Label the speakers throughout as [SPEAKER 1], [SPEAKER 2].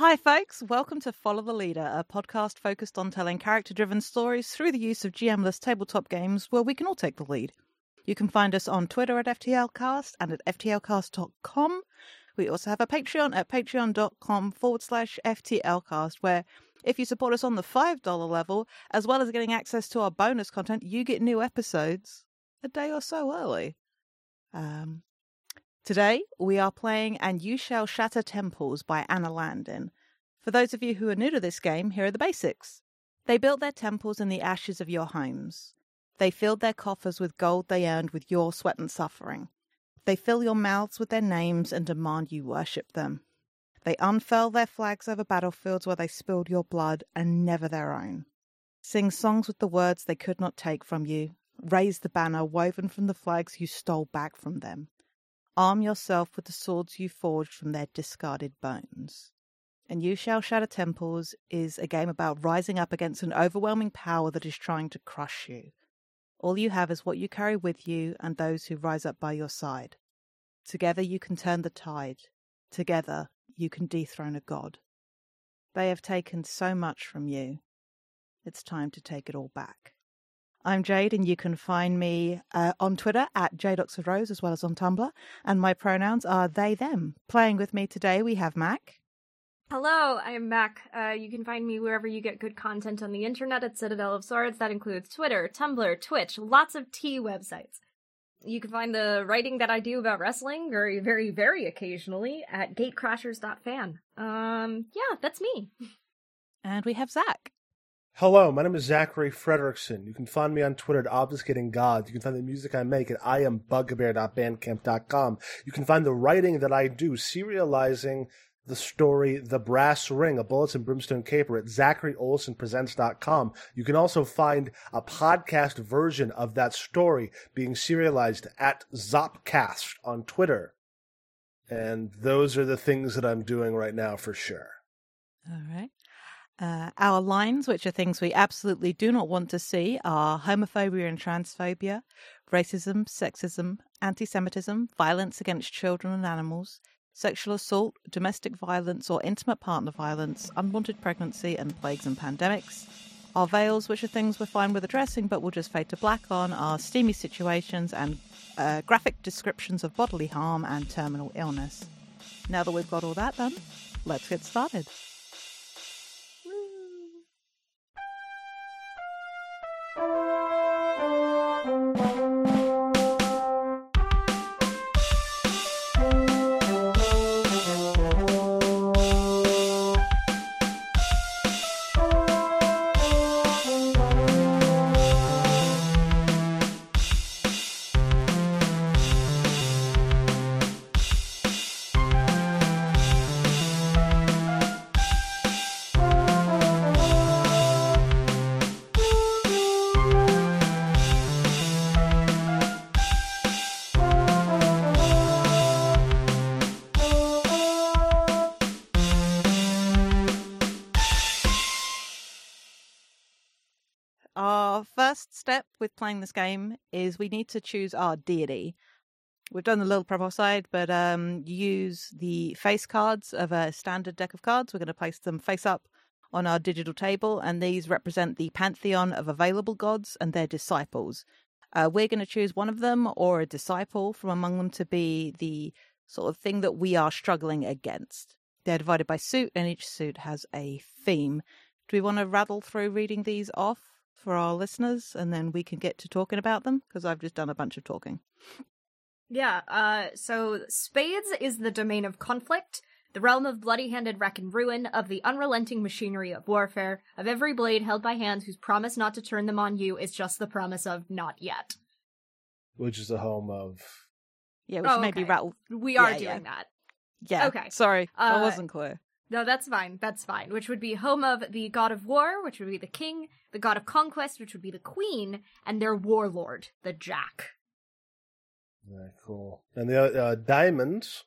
[SPEAKER 1] Hi, folks. Welcome to Follow the Leader, a podcast focused on telling character driven stories through the use of GMless tabletop games where we can all take the lead. You can find us on Twitter at FTLcast and at FTLcast.com. We also have a Patreon at patreon.com forward slash FTLcast, where if you support us on the $5 level, as well as getting access to our bonus content, you get new episodes a day or so early. Um, today, we are playing And You Shall Shatter Temples by Anna Landin. For those of you who are new to this game, here are the basics. They built their temples in the ashes of your homes. They filled their coffers with gold they earned with your sweat and suffering. They fill your mouths with their names and demand you worship them. They unfurl their flags over battlefields where they spilled your blood and never their own. Sing songs with the words they could not take from you. Raise the banner woven from the flags you stole back from them. Arm yourself with the swords you forged from their discarded bones. And You Shall Shatter Temples is a game about rising up against an overwhelming power that is trying to crush you. All you have is what you carry with you and those who rise up by your side. Together you can turn the tide. Together you can dethrone a god. They have taken so much from you. It's time to take it all back. I'm Jade, and you can find me uh, on Twitter at jdocsofrose as well as on Tumblr. And my pronouns are they, them. Playing with me today, we have Mac.
[SPEAKER 2] Hello, I am Mac. Uh, you can find me wherever you get good content on the internet at Citadel of Swords. That includes Twitter, Tumblr, Twitch, lots of tea websites. You can find the writing that I do about wrestling very, very, very occasionally at gatecrashers.fan. Um, yeah, that's me.
[SPEAKER 1] And we have Zach.
[SPEAKER 3] Hello, my name is Zachary Frederickson. You can find me on Twitter at Obfuscating Gods. You can find the music I make at iambugbear.bandcamp.com. You can find the writing that I do serializing the story The Brass Ring, a Bullets and Brimstone Caper at ZacharyOlsonPresents.com. You can also find a podcast version of that story being serialized at Zopcast on Twitter. And those are the things that I'm doing right now for sure.
[SPEAKER 1] All right. Uh, our lines, which are things we absolutely do not want to see, are homophobia and transphobia, racism, sexism, anti Semitism, violence against children and animals, sexual assault, domestic violence or intimate partner violence, unwanted pregnancy, and plagues and pandemics. Our veils, which are things we're fine with addressing but will just fade to black on, are steamy situations and uh, graphic descriptions of bodily harm and terminal illness. Now that we've got all that done, let's get started. With playing this game is we need to choose our deity. We've done the little prep offside, but um, use the face cards of a standard deck of cards. We're going to place them face up on our digital table, and these represent the pantheon of available gods and their disciples. Uh, we're going to choose one of them or a disciple from among them to be the sort of thing that we are struggling against. They're divided by suit, and each suit has a theme. Do we want to rattle through reading these off for our listeners, and then we can get to talking about them? Because I've just done a bunch of talking.
[SPEAKER 2] Yeah, uh, so Spades is the domain of conflict, the realm of bloody-handed wreck and ruin, of the unrelenting machinery of warfare, of every blade held by hands whose promise not to turn them on you is just the promise of not yet.
[SPEAKER 3] Which is the home of.
[SPEAKER 1] Yeah, which
[SPEAKER 2] Oh,
[SPEAKER 1] should maybe
[SPEAKER 2] okay.
[SPEAKER 1] rattle.
[SPEAKER 2] We are
[SPEAKER 1] Yeah,
[SPEAKER 2] doing
[SPEAKER 1] yeah.
[SPEAKER 2] that.
[SPEAKER 1] Yeah.
[SPEAKER 2] Okay.
[SPEAKER 1] Sorry, I
[SPEAKER 2] Uh,
[SPEAKER 1] wasn't clear.
[SPEAKER 2] No, that's fine. That's fine. Which would be home of the god of war, which would be the king, the god of conquest, which would be the queen, and their warlord, the jack.
[SPEAKER 3] Very cool. And the uh, diamonds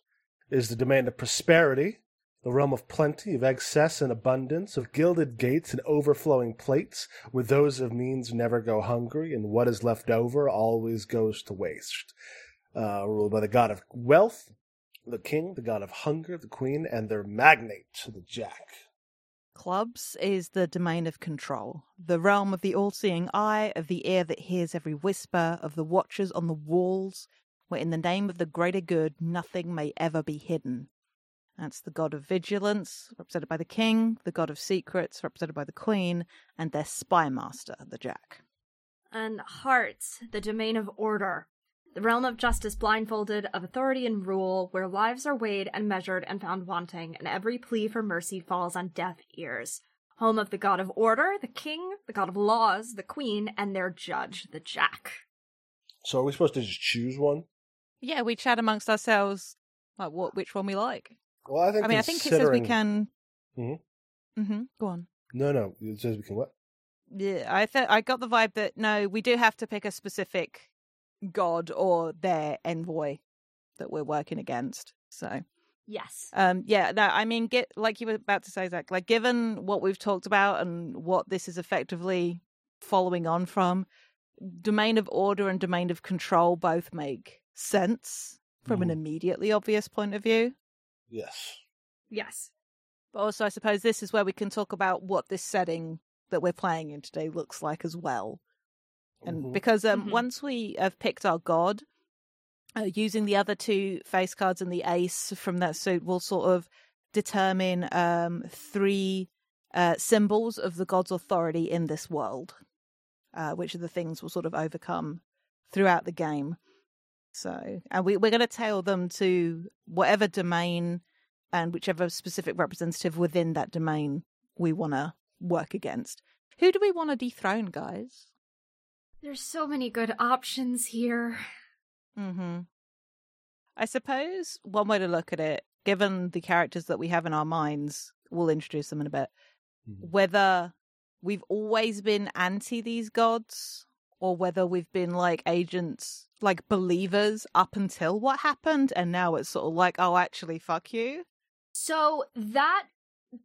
[SPEAKER 3] is the domain of prosperity, the realm of plenty, of excess and abundance, of gilded gates and overflowing plates, where those of means never go hungry, and what is left over always goes to waste. Uh, ruled by the god of wealth, the king, the god of hunger, the queen, and their magnate, the jack.
[SPEAKER 1] Clubs is the domain of control, the realm of the all seeing eye, of the ear that hears every whisper, of the watchers on the walls, where in the name of the greater good nothing may ever be hidden. That's the god of vigilance, represented by the king, the god of secrets, represented by the queen, and their spy master, the jack.
[SPEAKER 2] And hearts, the domain of order, the realm of justice blindfolded of authority and rule, where lives are weighed and measured and found wanting, and every plea for mercy falls on deaf ears. Home of the god of order, the king, the god of laws, the queen, and their judge, the jack.
[SPEAKER 3] So are we supposed to just choose one?
[SPEAKER 1] Yeah, we chat amongst ourselves like what which one we like.
[SPEAKER 3] Well, I think.
[SPEAKER 1] I mean, I think it says we
[SPEAKER 3] considering-
[SPEAKER 1] can.
[SPEAKER 3] Mhm.
[SPEAKER 1] Mm-hmm. Go on.
[SPEAKER 3] No, no. It says we can what?
[SPEAKER 1] Yeah, I th- I got the vibe that no, we do have to pick a specific god or their envoy that we're working against. So,
[SPEAKER 2] Yes.
[SPEAKER 1] um, yeah, no, I mean, get like you were about to say, Zach. Like, given what we've talked about and what this is effectively following on from, domain of order and domain of control both make sense from an
[SPEAKER 3] Mhm.
[SPEAKER 1] immediately obvious point of view.
[SPEAKER 3] Yes.
[SPEAKER 2] Yes.
[SPEAKER 1] But also, I suppose this is where we can talk about what this setting that we're playing in today looks like as well. And
[SPEAKER 3] Mhm.
[SPEAKER 1] because um,
[SPEAKER 2] Mhm.
[SPEAKER 1] once we have picked our god, uh, using the other two face cards and the ace from that suit will sort of determine um, three uh, symbols of the god's authority in this world, uh, which are the things we'll sort of overcome throughout the game. So, and we, we're going to tail them to whatever domain and whichever specific representative within that domain we want to work against. Who do we want to dethrone, guys?
[SPEAKER 2] There's so many good options here.
[SPEAKER 1] Mm-hmm. I suppose one way to look at it, given the characters that we have in our minds, we'll introduce them in a bit.
[SPEAKER 3] Mhm.
[SPEAKER 1] Whether we've always been anti these gods, or whether we've been like agents, like believers up until what happened, and now it's sort of like, oh, actually, fuck you.
[SPEAKER 2] So that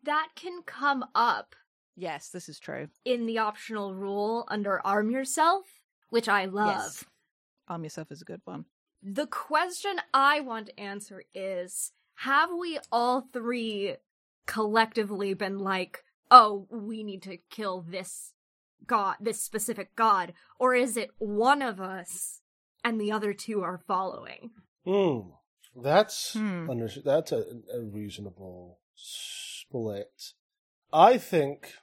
[SPEAKER 2] that can come up
[SPEAKER 1] Yes, this is true.
[SPEAKER 2] in the optional rule under arm yourself, which I love.
[SPEAKER 1] Yes. Arm yourself is a good one.
[SPEAKER 2] The question I want to answer is have we all three collectively been like, "Oh, we need to kill this god, this specific god," or is it one of us and the other two are following?
[SPEAKER 3] Hmm. That's
[SPEAKER 1] Hmm.
[SPEAKER 3] under, that's a, a reasonable split. I think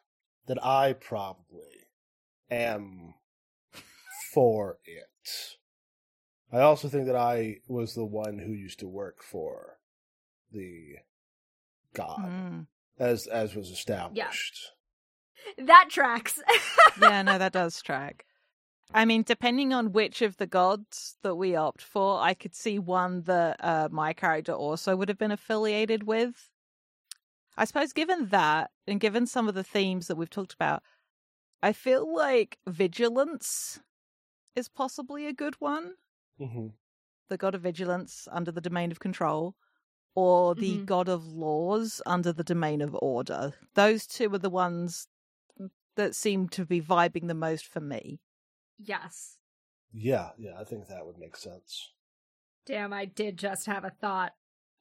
[SPEAKER 3] that I probably am for it. I also think that I was the one who used to work for the god,
[SPEAKER 1] Mm.
[SPEAKER 3] as as was established.
[SPEAKER 2] That tracks.
[SPEAKER 1] yeah, no, that does track. I mean, depending on which of the gods that we opt for, I could see one that uh, my character also would have been affiliated with. I suppose, given that, and given some of the themes that we've talked about, I feel like vigilance is possibly a good one.
[SPEAKER 3] hmm
[SPEAKER 1] The god of vigilance under the domain of control, or the
[SPEAKER 2] Mhm.
[SPEAKER 1] god of laws under the domain of order. Those two are the ones that seem to be vibing the most for me.
[SPEAKER 2] yes.
[SPEAKER 3] Yeah, yeah, I think that would make sense.
[SPEAKER 2] Damn, I did just have a thought.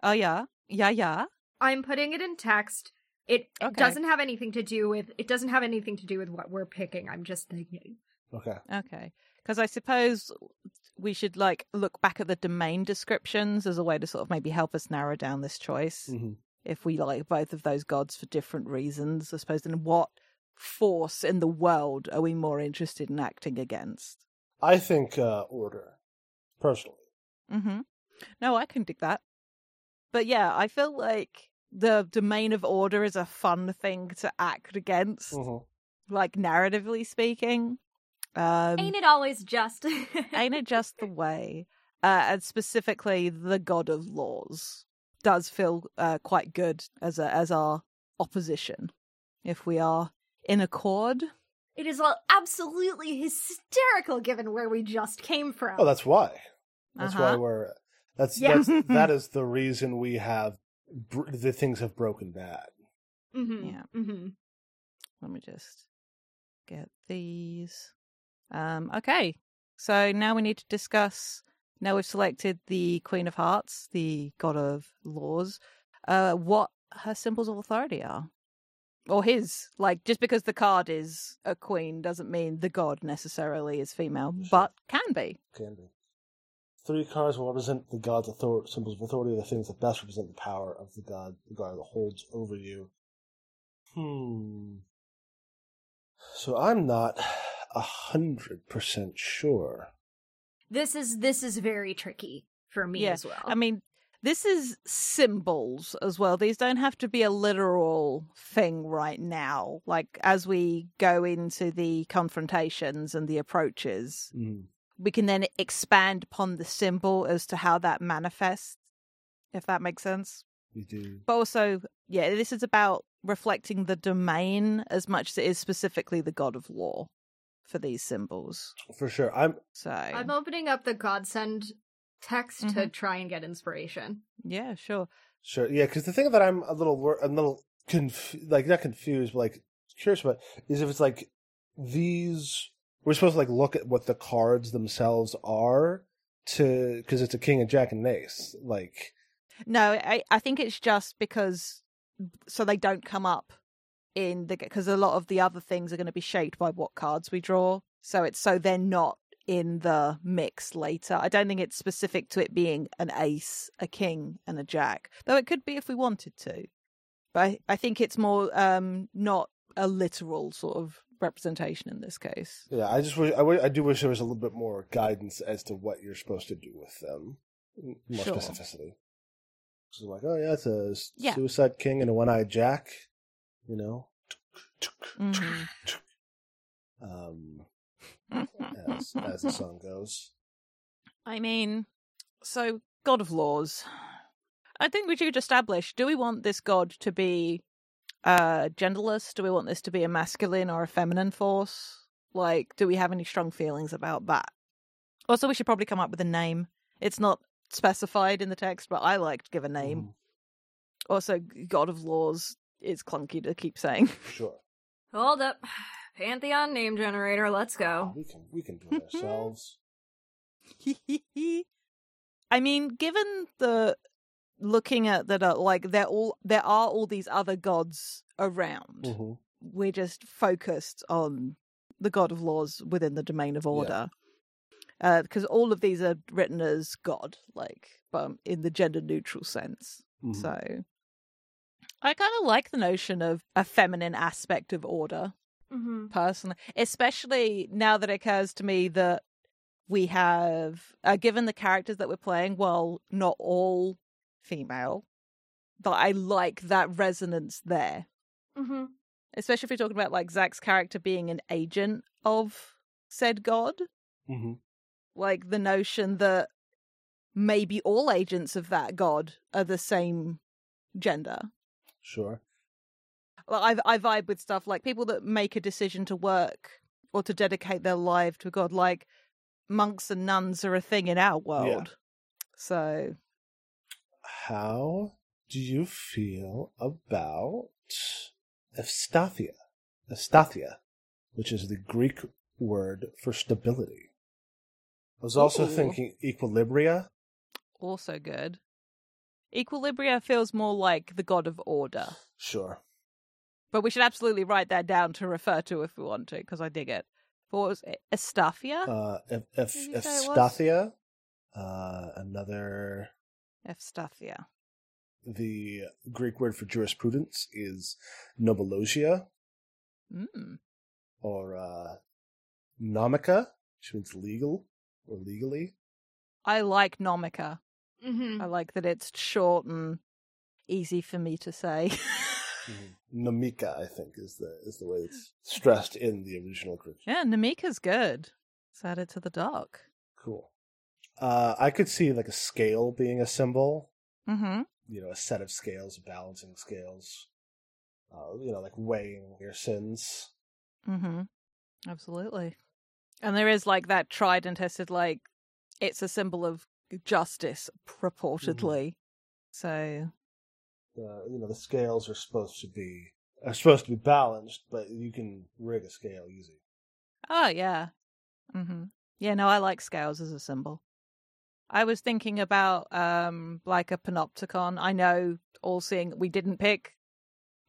[SPEAKER 1] Oh yeah, yeah, yeah.
[SPEAKER 2] I'm putting it in text. It
[SPEAKER 1] Okay.
[SPEAKER 2] doesn't have anything to do with it doesn't have anything to do with what we're picking. I'm just thinking.
[SPEAKER 3] Okay.
[SPEAKER 1] Okay, because I suppose we should like look back at the domain descriptions as a way to sort of maybe help us narrow down this choice.
[SPEAKER 3] hmm
[SPEAKER 1] If we like both of those gods for different reasons, I suppose. Then what force in the world are we more interested in acting against?
[SPEAKER 3] I think uh, order, personally.
[SPEAKER 1] Mm-hmm. No, I can dig that. But yeah, I feel like the domain of order is a fun thing to act against,
[SPEAKER 3] hmm
[SPEAKER 1] like narratively speaking. Um,
[SPEAKER 2] Ain't it always just?
[SPEAKER 1] ain't it just the way? Uh, and specifically, the god of laws does feel uh, quite good as a as our opposition. If we are in accord,
[SPEAKER 2] It is all absolutely hysterical given where we just came from.
[SPEAKER 3] Oh, that's why. That's why
[SPEAKER 1] Uh-huh.
[SPEAKER 3] we're. That's
[SPEAKER 2] Yeah.
[SPEAKER 3] that's that is the reason we have br- the things have broken bad.
[SPEAKER 2] mm-hmm.
[SPEAKER 1] Yeah.
[SPEAKER 2] Mm-hmm.
[SPEAKER 1] let me just get these. Um, okay, so now we need to discuss Now we've selected the Queen of Hearts, the god of laws. Uh, what her symbols of authority are, or his. Like, just because the card is a queen doesn't mean the god necessarily is female,
[SPEAKER 3] Sure.
[SPEAKER 1] but can be.
[SPEAKER 3] Can be. Three cards will represent the god's author- symbols of authority, the things that best represent the power of the god, the god that holds over you. Hmm. So I'm not a hundred percent sure.
[SPEAKER 2] This is this is very tricky for me
[SPEAKER 1] Yeah,
[SPEAKER 2] as well.
[SPEAKER 1] I mean, this is symbols as well. These don't have to be a literal thing right now. Like, as we go into the confrontations and the approaches,
[SPEAKER 3] Mm.
[SPEAKER 1] We can then expand upon the symbol as to how that manifests, if that makes sense.
[SPEAKER 3] You do.
[SPEAKER 1] But also, yeah, this is about reflecting the domain as much as it is specifically the god of law for these symbols.
[SPEAKER 3] For sure. I'm
[SPEAKER 1] So,
[SPEAKER 2] I'm opening up the Godsend text to
[SPEAKER 1] Mhm.
[SPEAKER 2] try and get inspiration.
[SPEAKER 1] yeah, sure.
[SPEAKER 3] Sure, yeah, because the thing that I'm a little, wor- a little conf- like not confused, but like curious about is if it's like these. We're supposed to like look at what the cards themselves are to because it's a king and jack and ace. Like,
[SPEAKER 1] No, I, I think it's just because so they don't come up in the because a lot of the other things are going to be shaped by what cards we draw. So it's so they're not in the mix later. I don't think it's specific to it being an ace, a king, and a jack. Though it could be if we wanted to. But I, I think it's more um not a literal sort of representation in this case.
[SPEAKER 3] yeah, I just wish I, do wish there was a little bit more guidance as to what you're supposed to do with them, more
[SPEAKER 1] Sure.
[SPEAKER 3] specificity. So like, oh yeah, it's a
[SPEAKER 1] Yeah.
[SPEAKER 3] suicide king and a one-eyed jack, you know.
[SPEAKER 1] Mhm.
[SPEAKER 3] Um, as as the song goes.
[SPEAKER 1] I mean, so God of Laws. I think we should establish: do we want this god to be uh genderless? Do we want this to be a masculine or a feminine force? Like, do we have any strong feelings about that? Also, we should probably come up with a name. It's not specified in the text, but I like to give a name.
[SPEAKER 3] Mhm.
[SPEAKER 1] Also, God of Laws is clunky to keep saying.
[SPEAKER 3] Sure.
[SPEAKER 2] Hold up. Pantheon name generator, let's go.
[SPEAKER 3] We can we can do it ourselves.
[SPEAKER 1] I mean, given the looking at that, uh, like they're all there are all these other gods around.
[SPEAKER 3] hmm
[SPEAKER 1] We're just focused on the god of laws within the domain of order, because all of these are written as god, like, but in the gender neutral sense.
[SPEAKER 3] Mhm.
[SPEAKER 1] So, I kind of like the notion of a feminine aspect of order
[SPEAKER 2] Mm-hmm.
[SPEAKER 1] personally, especially now that it occurs to me that we have, uh, given the characters that we're playing, while not all female, that I like that resonance there.
[SPEAKER 2] Mm-hmm.
[SPEAKER 1] Especially if you're talking about like Zach's character being an agent of said god,
[SPEAKER 3] hmm
[SPEAKER 1] like the notion that maybe all agents of that god are the same gender.
[SPEAKER 3] Sure.
[SPEAKER 1] Like I I vibe with stuff like people that make a decision to work or to dedicate their life to God, like monks and nuns are a thing in our world. So
[SPEAKER 3] How do you feel about Eustathia? Eustathia, which is the Greek word for stability. I was also
[SPEAKER 1] Ooh.
[SPEAKER 3] thinking equilibria.
[SPEAKER 1] also good. Equilibria feels more like the god of order,
[SPEAKER 3] Sure.
[SPEAKER 1] but we should absolutely write that down to refer to if we want to, because I dig it. But what was it? Estafia?
[SPEAKER 3] Uh, Ef- Ef-
[SPEAKER 1] Did you say it.
[SPEAKER 3] Uh, another.
[SPEAKER 1] Estafia.
[SPEAKER 3] The Greek word for jurisprudence is nomologia
[SPEAKER 1] Mm.
[SPEAKER 3] or uh, nomica, which means legal or legally.
[SPEAKER 1] I like Nomica.
[SPEAKER 2] Mm-hmm.
[SPEAKER 1] I like that it's short and easy for me to say.
[SPEAKER 3] Nomika, I think, is the is the way it's stressed in the original Greek.
[SPEAKER 1] yeah, Namika's good. Let's add it to the doc.
[SPEAKER 3] Cool. Uh, I could see like a scale being a symbol.
[SPEAKER 1] Mm-hmm.
[SPEAKER 3] You know, a set of scales, balancing scales. Uh, you know, like weighing your sins.
[SPEAKER 1] Mm-hmm. Absolutely. And there is like that tried and tested, like it's a symbol of justice, purportedly. So
[SPEAKER 3] Uh, you know, the scales are supposed to be are supposed to be balanced, but you can rig a scale easy.
[SPEAKER 1] Oh yeah. Mm-hmm. Yeah, no, I like scales as a symbol. I was thinking about um like a panopticon. I know all seeing we didn't pick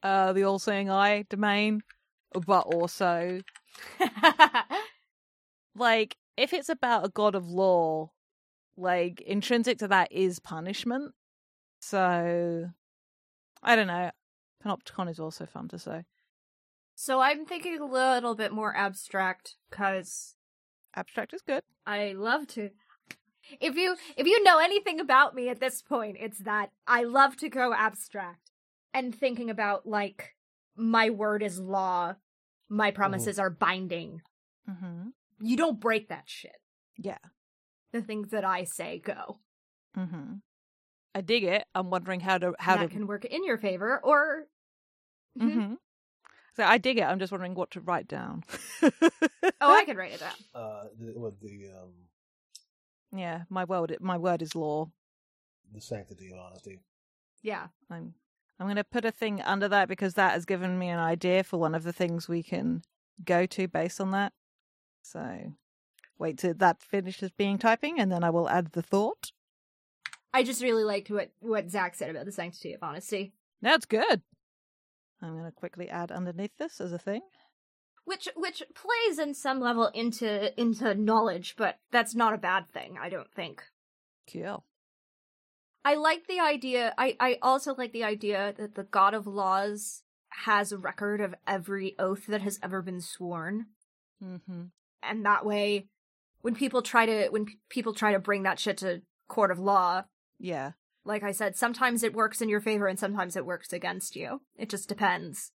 [SPEAKER 1] uh the all seeing eye domain, but also like if it's about a god of law, like intrinsic to that is punishment. So I don't know. Panopticon is also fun to say.
[SPEAKER 2] so I'm thinking a little bit more abstract because
[SPEAKER 1] Abstract is good.
[SPEAKER 2] I love to. If you if you know anything about me at this point, it's that I love to go abstract and thinking about like my word is law, my promises are binding.
[SPEAKER 1] Mm-hmm.
[SPEAKER 2] You don't break that shit.
[SPEAKER 1] Yeah.
[SPEAKER 2] The things that I say go.
[SPEAKER 1] Mm-hmm. I dig it. I'm wondering how to how
[SPEAKER 2] that
[SPEAKER 1] to.
[SPEAKER 2] can work in your favor or Mhm.
[SPEAKER 1] Mm-hmm. So I dig it. I'm just wondering what to write down.
[SPEAKER 2] Oh, I can write it down.
[SPEAKER 3] Uh, the, what the um,
[SPEAKER 1] yeah, my word. My word is law.
[SPEAKER 3] the sanctity of honesty.
[SPEAKER 2] Yeah.
[SPEAKER 1] I'm I'm going to put a thing under that because that has given me an idea for one of the things we can go to based on that. So wait till that finishes being typing, and then I will add the thought.
[SPEAKER 2] I just really liked what what Zach said about the sanctity of honesty.
[SPEAKER 1] That's good. I'm going to quickly add underneath this as a thing.
[SPEAKER 2] Which which plays in some level into into knowledge, but that's not a bad thing, I don't think.
[SPEAKER 1] Cool.
[SPEAKER 2] I like the idea. I, I also like the idea that the God of Laws has a record of every oath that has ever been sworn,
[SPEAKER 1] Mm-hmm.
[SPEAKER 2] and that way, when people try to when p- people try to bring that shit to court of law,
[SPEAKER 1] Yeah.
[SPEAKER 2] like I said, sometimes it works in your favor and sometimes it works against you. It just depends.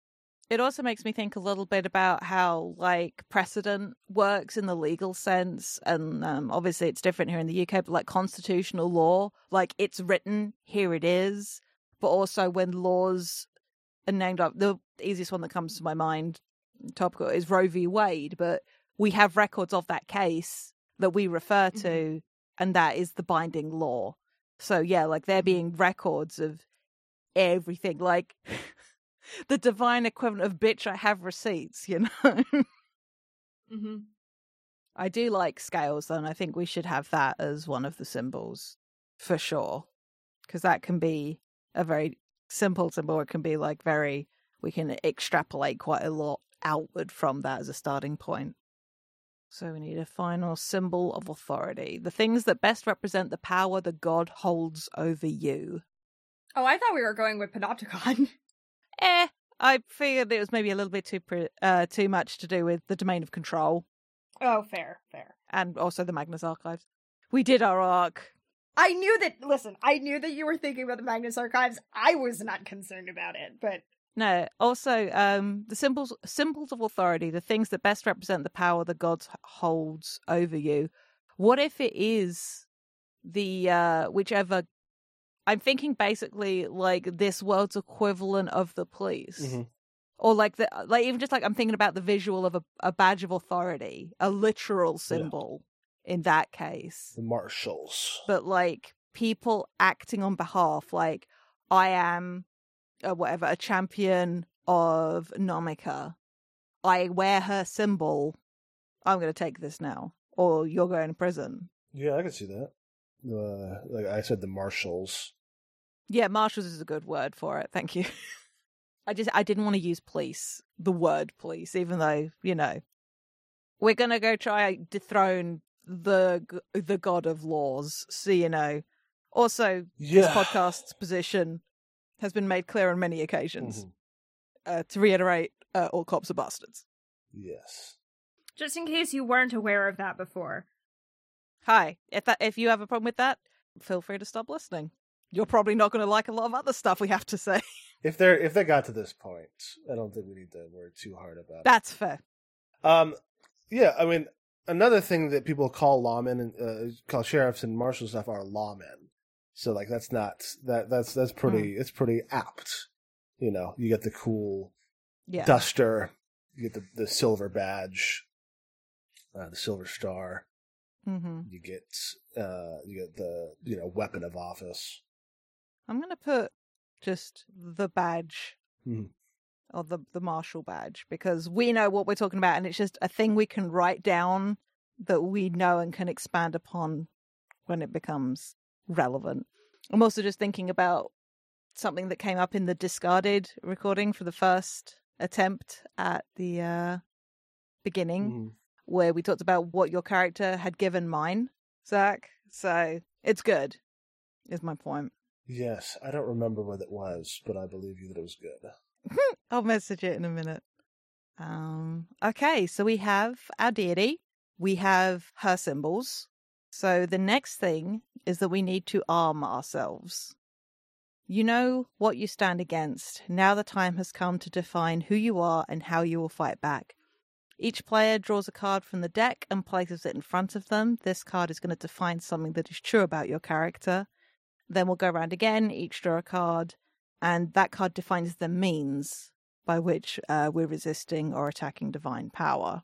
[SPEAKER 1] It also makes me think a little bit about how like precedent works in the legal sense, and um, obviously it's different here in the UK. But like constitutional law, like it's written, here it is. But also when laws are named up, the easiest one that comes to my mind, topical, is Roe v. Wade. But we have records of that case that we refer to, and that is the binding law. So yeah, like there being records of everything, like. The divine equivalent of bitch i have receipts you know
[SPEAKER 2] Mm-hmm.
[SPEAKER 1] i do like scales though and i think we should have that as one of the symbols for sure because that can be a very simple symbol it can be like very we can extrapolate quite a lot outward from that as a starting point so we need a final symbol of authority the things that best represent the power the god holds over you
[SPEAKER 2] Oh, I thought we were going with Panopticon.
[SPEAKER 1] eh, I figured it was maybe a little bit too pre- uh, too much to do with the domain of control
[SPEAKER 2] oh, fair, fair.
[SPEAKER 1] and also the Magnus Archives. We did our arc.
[SPEAKER 2] I knew that. Listen, I knew that you were thinking about the Magnus Archives. I was not concerned about it, but
[SPEAKER 1] No, also um, the symbols symbols of authority, the things that best represent the power the gods holds over you. What if it is the uh, whichever? I'm thinking basically like this world's equivalent of the police.
[SPEAKER 3] Mhm.
[SPEAKER 1] or like the like even just like I'm thinking about the visual of a, a badge of authority, a literal symbol in that case.
[SPEAKER 3] The marshals.
[SPEAKER 1] But like people acting on behalf, like I am whatever a champion of Nomica. I wear her symbol. I'm going to take this now, or you're going to prison.
[SPEAKER 3] Yeah, I can see that. Uh, like I said, the marshals.
[SPEAKER 1] Yeah, marshals is a good word for it. Thank you. I just I didn't want to use police, the word police, even though you know we're gonna go try dethrone the the god of laws. So you know. Also,
[SPEAKER 3] Yeah.
[SPEAKER 1] this podcast's position has been made clear on many occasions.
[SPEAKER 3] Mhm.
[SPEAKER 1] Uh, to reiterate, uh, all cops are bastards.
[SPEAKER 3] Yes.
[SPEAKER 2] just in case you weren't aware of that before.
[SPEAKER 1] Hi, if that if you have a problem with that, feel free to stop listening. You're probably not going to like a lot of other stuff we have to say.
[SPEAKER 3] If they're if they got to this point, I don't think we need to worry too hard about it.
[SPEAKER 1] That's fair.
[SPEAKER 3] Um, yeah, I mean, another thing that people call lawmen and uh, call sheriffs and marshals stuff are lawmen. So like that's not that that's that's pretty it's pretty apt. You know, you get the cool
[SPEAKER 1] Yeah.
[SPEAKER 3] duster, you get the the silver badge, uh, the silver star.
[SPEAKER 1] hmm
[SPEAKER 3] You get uh you get the you know weapon of office.
[SPEAKER 1] I'm going to put just the badge
[SPEAKER 3] Mhm.
[SPEAKER 1] or the the marshal badge because we know what we're talking about, and it's just a thing we can write down that we know and can expand upon when it becomes relevant. I'm also just thinking about something that came up in the discarded recording for the first attempt at the uh, beginning,
[SPEAKER 3] Mhm.
[SPEAKER 1] where we talked about what your character had given mine, Zach. So it's good, is my point.
[SPEAKER 3] Yes, I don't remember what it was, but I believe you that it was good.
[SPEAKER 1] I'll message it in a minute. Um, okay, so we have our deity, we have her symbols. So the next thing is that we need to arm ourselves. You know what you stand against. Now the time has come to define who you are and how you will fight back. Each player draws a card from the deck and places it in front of them. This card is going to define something that is true about your character. Then we'll go around again, each draw a card, and that card defines the means by which uh, we're resisting or attacking divine power.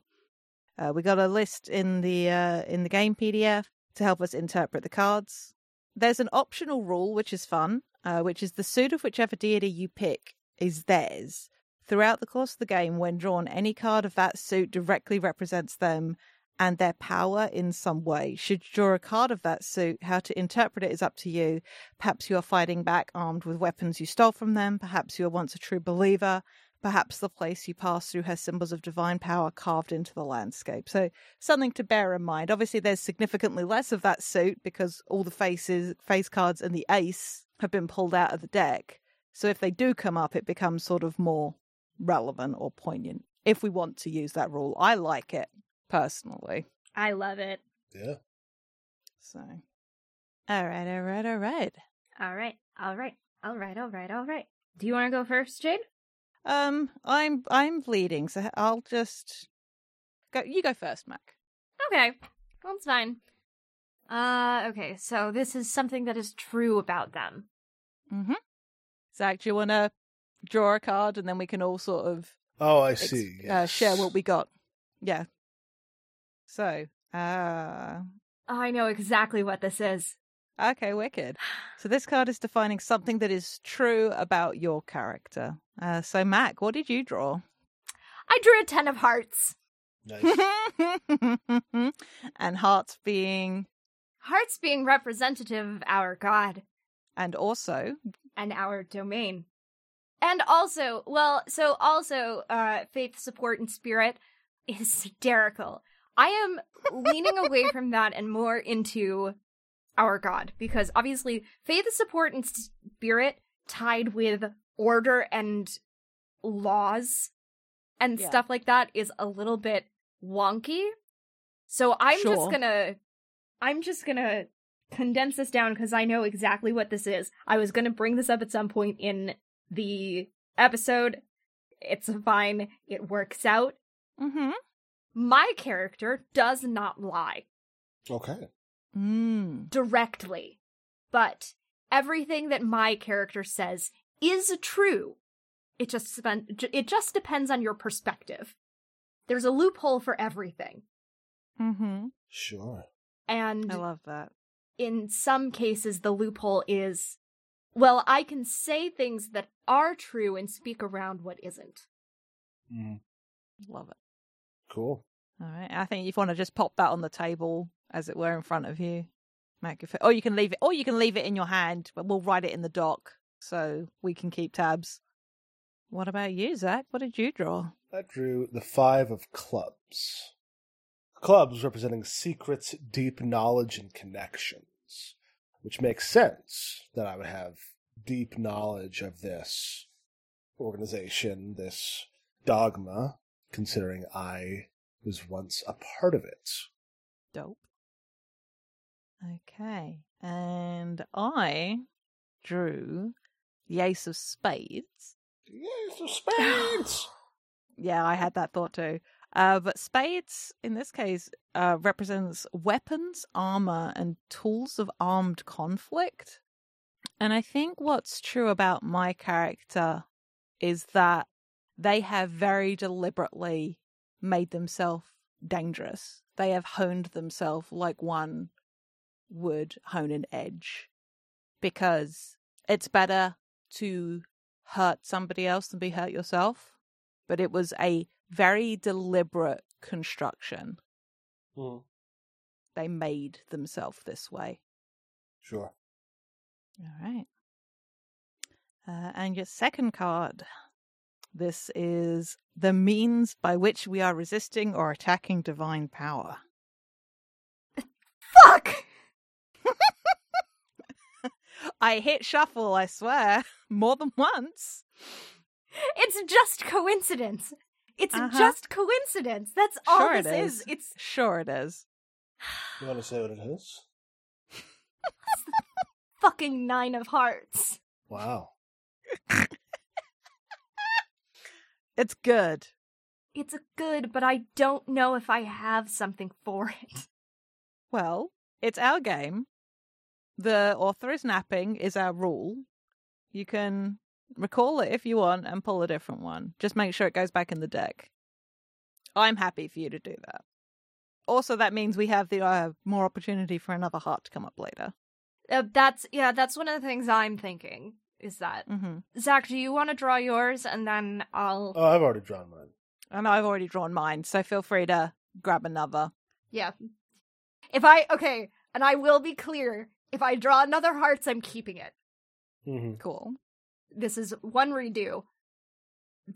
[SPEAKER 1] Uh, we got a list in the uh, in the game PDF to help us interpret the cards. There's an optional rule which is fun, uh, which is the suit of whichever deity you pick is theirs. Throughout the course of the game, when drawn, any card of that suit directly represents them and their power in some way. Should you draw a card of that suit, how to interpret it is up to you. Perhaps you are fighting back armed with weapons you stole from them. Perhaps you were once a true believer. Perhaps the place you pass through has symbols of divine power carved into the landscape. So something to bear in mind. Obviously, there's significantly less of that suit because all the faces, face cards, and the ace have been pulled out of the deck. So if they do come up, it becomes sort of more relevant or poignant. If we want to use that rule, I like it personally.
[SPEAKER 2] I love it.
[SPEAKER 3] Yeah.
[SPEAKER 1] So, all right, all right, all right.
[SPEAKER 2] All right, all right, all right, all right, all right. Do you want to go first, Jade?
[SPEAKER 1] Um, I'm I'm bleeding, so I'll just go. You go first, Mac.
[SPEAKER 2] Okay, that's fine. Uh, okay, so this is something that is true about them.
[SPEAKER 1] Mm-hmm. Zach, do you want to draw a card, and then we can all sort of
[SPEAKER 3] Oh, I
[SPEAKER 1] ex-
[SPEAKER 3] see.
[SPEAKER 1] uh, share what we got? Yeah. So, uh,
[SPEAKER 2] I know exactly what this is.
[SPEAKER 1] okay, wicked. So this card is defining something that is true about your character. Uh, so Mac, what did you draw?
[SPEAKER 2] I drew a ten of hearts.
[SPEAKER 3] Nice.
[SPEAKER 1] and hearts being,
[SPEAKER 2] Hearts being representative of our god
[SPEAKER 1] and also,
[SPEAKER 2] and our domain. And also, well, so also, uh, faith, support, and spirit is hysterical. I am leaning away from that and more into our god because obviously faith, is support, and spirit tied with order and laws and
[SPEAKER 1] Yeah.
[SPEAKER 2] stuff like that is a little bit wonky. So I'm
[SPEAKER 1] Sure.
[SPEAKER 2] just gonna, I'm just gonna condense this down because I know exactly what this is. I was gonna bring this up at some point in the episode. It's fine. It works out.
[SPEAKER 1] mm-hmm.
[SPEAKER 2] My character does not lie
[SPEAKER 3] okay.
[SPEAKER 1] Mm.
[SPEAKER 2] directly, but everything that my character says is true. It just spend, it just depends on your perspective. There's a loophole for everything.
[SPEAKER 1] Mm-hmm.
[SPEAKER 3] Sure.
[SPEAKER 2] And
[SPEAKER 1] I love that.
[SPEAKER 2] in some cases the loophole is well, I can say things that are true and speak around what isn't.
[SPEAKER 3] Mm.
[SPEAKER 1] Love it.
[SPEAKER 3] Cool.
[SPEAKER 1] All right. I think if you want to just pop that on the table, as it were, in front of you, Mac. If or you can leave it, or you can leave it in your hand. But we'll write it in the doc so we can keep tabs. What about you, Zach? What did you draw?
[SPEAKER 3] I drew the five of clubs. Clubs representing secrets, deep knowledge, and connections, which makes sense that I would have deep knowledge of this organization, this dogma, considering I was once a part of it.
[SPEAKER 1] Dope. Okay. And I drew the Ace of Spades.
[SPEAKER 3] Yes, of spades!
[SPEAKER 1] Yeah, I had that thought too. Uh, but spades, in this case, uh, represents weapons, armor, and tools of armed conflict. And I think what's true about my character is that they have very deliberately made themselves dangerous. They have honed themselves like one would hone an edge because it's better to hurt somebody else than be hurt yourself. But it was a very deliberate construction.
[SPEAKER 3] Mhm.
[SPEAKER 1] They made themselves this way.
[SPEAKER 3] Sure.
[SPEAKER 1] All right. Uh, and your second card. This is the means by which we are resisting or attacking divine power.
[SPEAKER 2] Fuck!
[SPEAKER 1] I hit shuffle, I swear, more than once.
[SPEAKER 2] It's just coincidence. It's
[SPEAKER 1] Uh-huh.
[SPEAKER 2] just coincidence. That's all
[SPEAKER 1] Sure it
[SPEAKER 2] this
[SPEAKER 1] is.
[SPEAKER 2] It's
[SPEAKER 1] Sure, it is.
[SPEAKER 3] You want to say what it is?
[SPEAKER 2] fucking nine of hearts.
[SPEAKER 3] Wow.
[SPEAKER 1] It's good.
[SPEAKER 2] It's good, but I don't know if I have something for it.
[SPEAKER 1] Well, it's our game. The author is napping is our rule. You can recall it if you want and pull a different one. Just make sure it goes back in the deck. I'm happy for you to do that. Also, that means we have the uh, more opportunity for another heart to come up later.
[SPEAKER 2] Uh, that's yeah, that's one of the things I'm thinking. Is that
[SPEAKER 1] hmm
[SPEAKER 2] Zach? Do you want to draw yours, and then I'll
[SPEAKER 3] Oh, I've already drawn mine.
[SPEAKER 1] And I've already drawn mine, so feel free to grab another.
[SPEAKER 2] yeah. If I okay, and I will be clear. If I draw another hearts, I'm keeping it.
[SPEAKER 3] hmm
[SPEAKER 1] Cool.
[SPEAKER 2] This is one redo.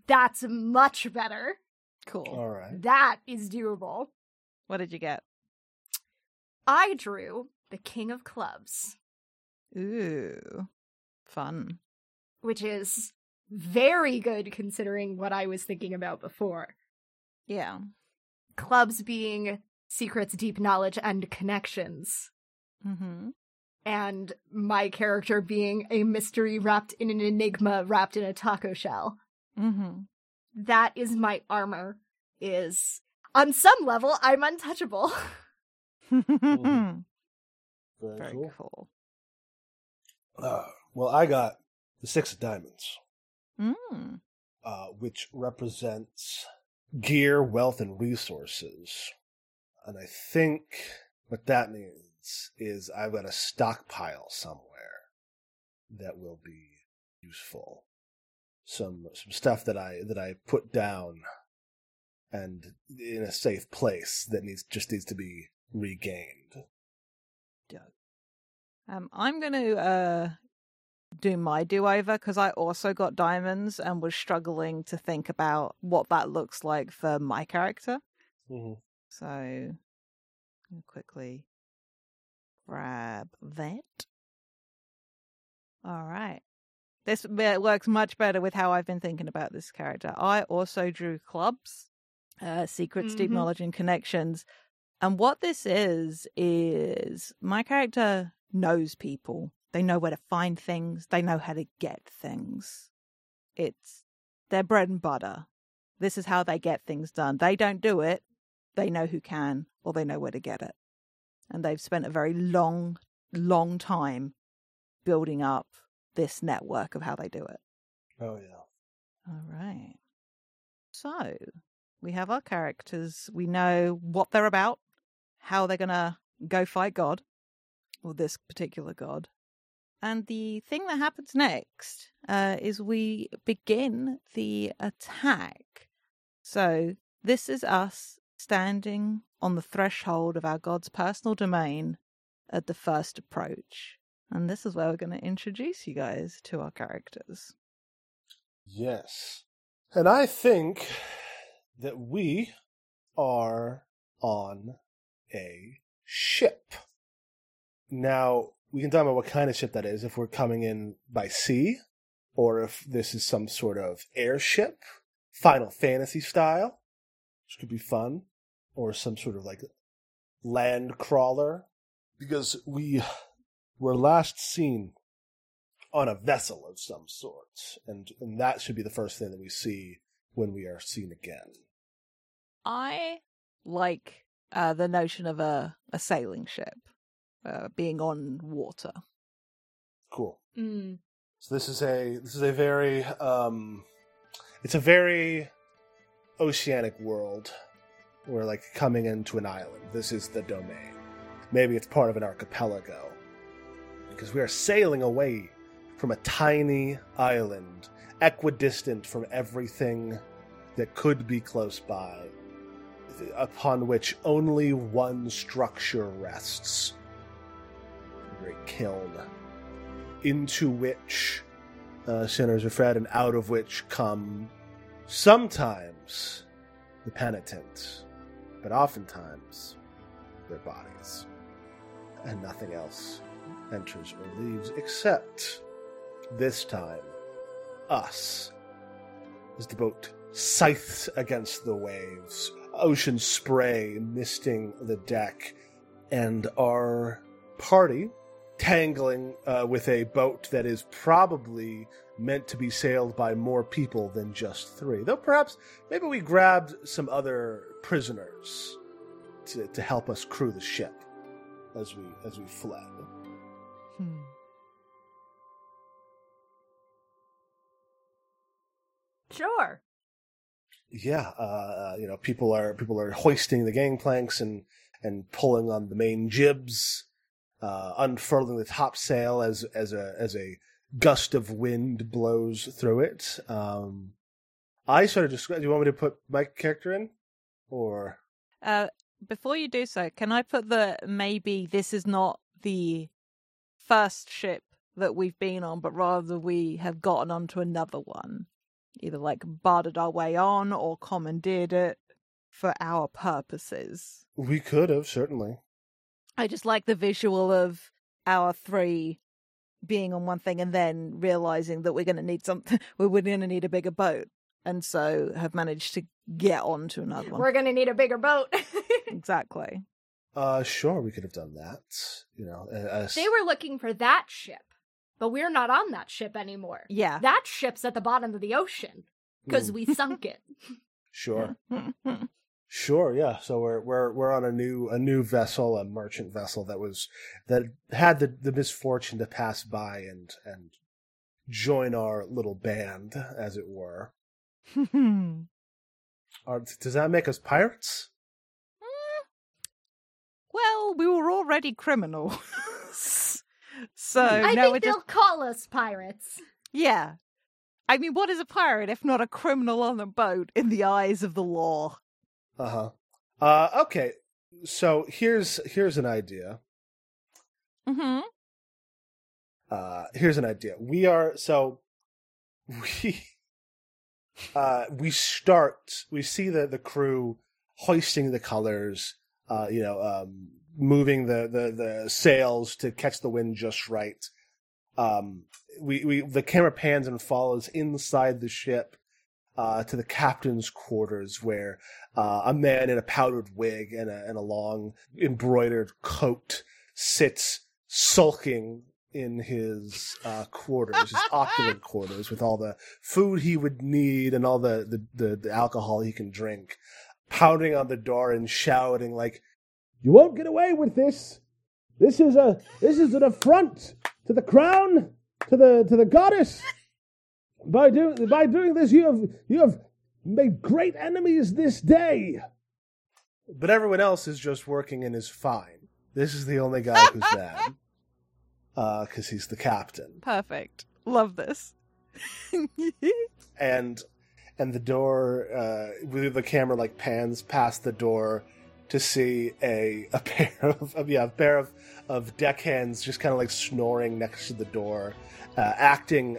[SPEAKER 2] That's much better.
[SPEAKER 1] Cool.
[SPEAKER 3] All right.
[SPEAKER 2] That is doable.
[SPEAKER 1] What did you get?
[SPEAKER 2] I drew the King of Clubs,
[SPEAKER 1] Ooh. Fun.
[SPEAKER 2] which is very good considering what I was thinking about before.
[SPEAKER 1] Yeah.
[SPEAKER 2] Clubs being secrets, deep knowledge, and connections.
[SPEAKER 1] Mm-hmm.
[SPEAKER 2] And my character being a mystery wrapped in an enigma wrapped in a taco shell.
[SPEAKER 1] Mm-hmm.
[SPEAKER 2] That is my armor. Is on some level I'm untouchable.
[SPEAKER 3] Very,
[SPEAKER 1] Very
[SPEAKER 3] cool.
[SPEAKER 1] cool.
[SPEAKER 3] Uh, well, I got the six of diamonds,
[SPEAKER 1] Mm.
[SPEAKER 3] uh, which represents gear, wealth, and resources. And I think what that means is I've got a stockpile somewhere that will be useful. Some some stuff that I that I put down and in a safe place that needs just needs to be regained.
[SPEAKER 1] Um, I'm going to uh, do my do over because I also got diamonds and was struggling to think about what that looks like for my character.
[SPEAKER 3] Mm-hmm.
[SPEAKER 1] So, quickly grab that. All right. This works much better with how I've been thinking about this character. I also drew clubs, uh, secrets, deep
[SPEAKER 2] Mhm.
[SPEAKER 1] knowledge, and connections. And what this is, is my character knows people. They know where to find things, they know how to get things. It's their bread and butter. This is how they get things done. They don't do it, they know who can, or they know where to get it. And they've spent a very long, long time building up this network of how they do it.
[SPEAKER 3] Oh yeah.
[SPEAKER 1] All right. So we have our characters. We know what they're about, how they're going to go fight God, or this particular God. And the thing that happens next uh, is we begin the attack. So this is us standing on the threshold of our God's personal domain at the first approach. And this is where we're going to introduce you guys to our characters.
[SPEAKER 3] Yes. And I think that we are on a ship. Now, we can talk about what kind of ship that is, if we're coming in by sea, or if this is some sort of airship, Final Fantasy style, which could be fun, or some sort of like land crawler, because we were last seen on a vessel of some sort, and and that should be the first thing that we see when we are seen again.
[SPEAKER 1] I like uh, the notion of a, a sailing ship uh, being on water.
[SPEAKER 3] Cool.
[SPEAKER 2] Mm.
[SPEAKER 3] So this is a this is a very um, it's a very oceanic world. We're like coming into an island. This is the domain. Maybe it's part of an archipelago because we are sailing away from a tiny island, equidistant from everything that could be close by, upon which only one structure rests great kiln, into which uh, sinners are fed, and out of which come sometimes the penitent, but oftentimes their bodies. And nothing else enters or leaves except this time us as the boat scythes against the waves, ocean spray misting the deck, and our party tangling uh, with a boat that is probably meant to be sailed by more people than just three. Though perhaps maybe we grabbed some other prisoners to, to help us crew the ship as we as we fled.
[SPEAKER 1] Hmm.
[SPEAKER 2] Sure.
[SPEAKER 3] Yeah, uh, you know, people are people are hoisting the gangplanks and and pulling on the main jibs, uh, unfurling the topsail as as a as a gust of wind blows through it. Um, I sort of describe. Do you want me to put my character in, or
[SPEAKER 1] Uh, before you do so, can I put the maybe this is not the first ship that we've been on, but rather we have gotten onto another one, either like bartered our way on or commandeered it for our purposes.
[SPEAKER 3] we could have certainly.
[SPEAKER 1] I just like the visual of our three being on one thing and then realizing that we're going to need something. We're going to need a bigger boat, and so have managed to get onto another one.
[SPEAKER 2] We're gonna need a bigger boat.
[SPEAKER 1] Exactly.
[SPEAKER 3] Uh, sure, we could have done that. You know, as,
[SPEAKER 2] they were looking for that ship, but we're not on that ship anymore.
[SPEAKER 1] Yeah.
[SPEAKER 2] That ship's at the bottom of the ocean because
[SPEAKER 3] Mm,
[SPEAKER 2] we sunk it.
[SPEAKER 3] sure, sure, yeah. So we're we're we're on a new a new vessel, a merchant vessel that was that had the the misfortune to pass by and and join our little band, as it were. Are, does that make us pirates?
[SPEAKER 1] Mm, well, we were already criminals. so hmm,
[SPEAKER 2] I
[SPEAKER 1] no,
[SPEAKER 2] think they'll
[SPEAKER 1] just
[SPEAKER 2] call us pirates.
[SPEAKER 1] yeah. I mean, what is a pirate if not a criminal on a boat in the eyes of the law?
[SPEAKER 3] Uh-huh. Uh Okay. So here's here's an idea.
[SPEAKER 1] Mm-hmm.
[SPEAKER 3] uh here's an idea we are so we uh we start we see the the crew hoisting the colors uh you know um moving the the the sails to catch the wind just right um we we the camera pans and follows inside the ship uh to the captain's quarters where uh a man in a powdered wig and a and a long embroidered coat sits sulking in his uh, quarters, his opulent quarters, with all the food he would need and all the, the, the, the alcohol he can drink, pounding on the door and shouting like, "You won't get away with this! This is a this is an affront to the crown, to the to the goddess. By doing by doing this, you have you have made great enemies this day." But everyone else is just working and is fine. This is the only guy who's mad. Because he's the captain.
[SPEAKER 1] Perfect. Love this.
[SPEAKER 3] And and the door uh with the camera like pans past the door to see a a pair of, of yeah, a pair of, of deckhands just kind of like snoring next to the door, uh, acting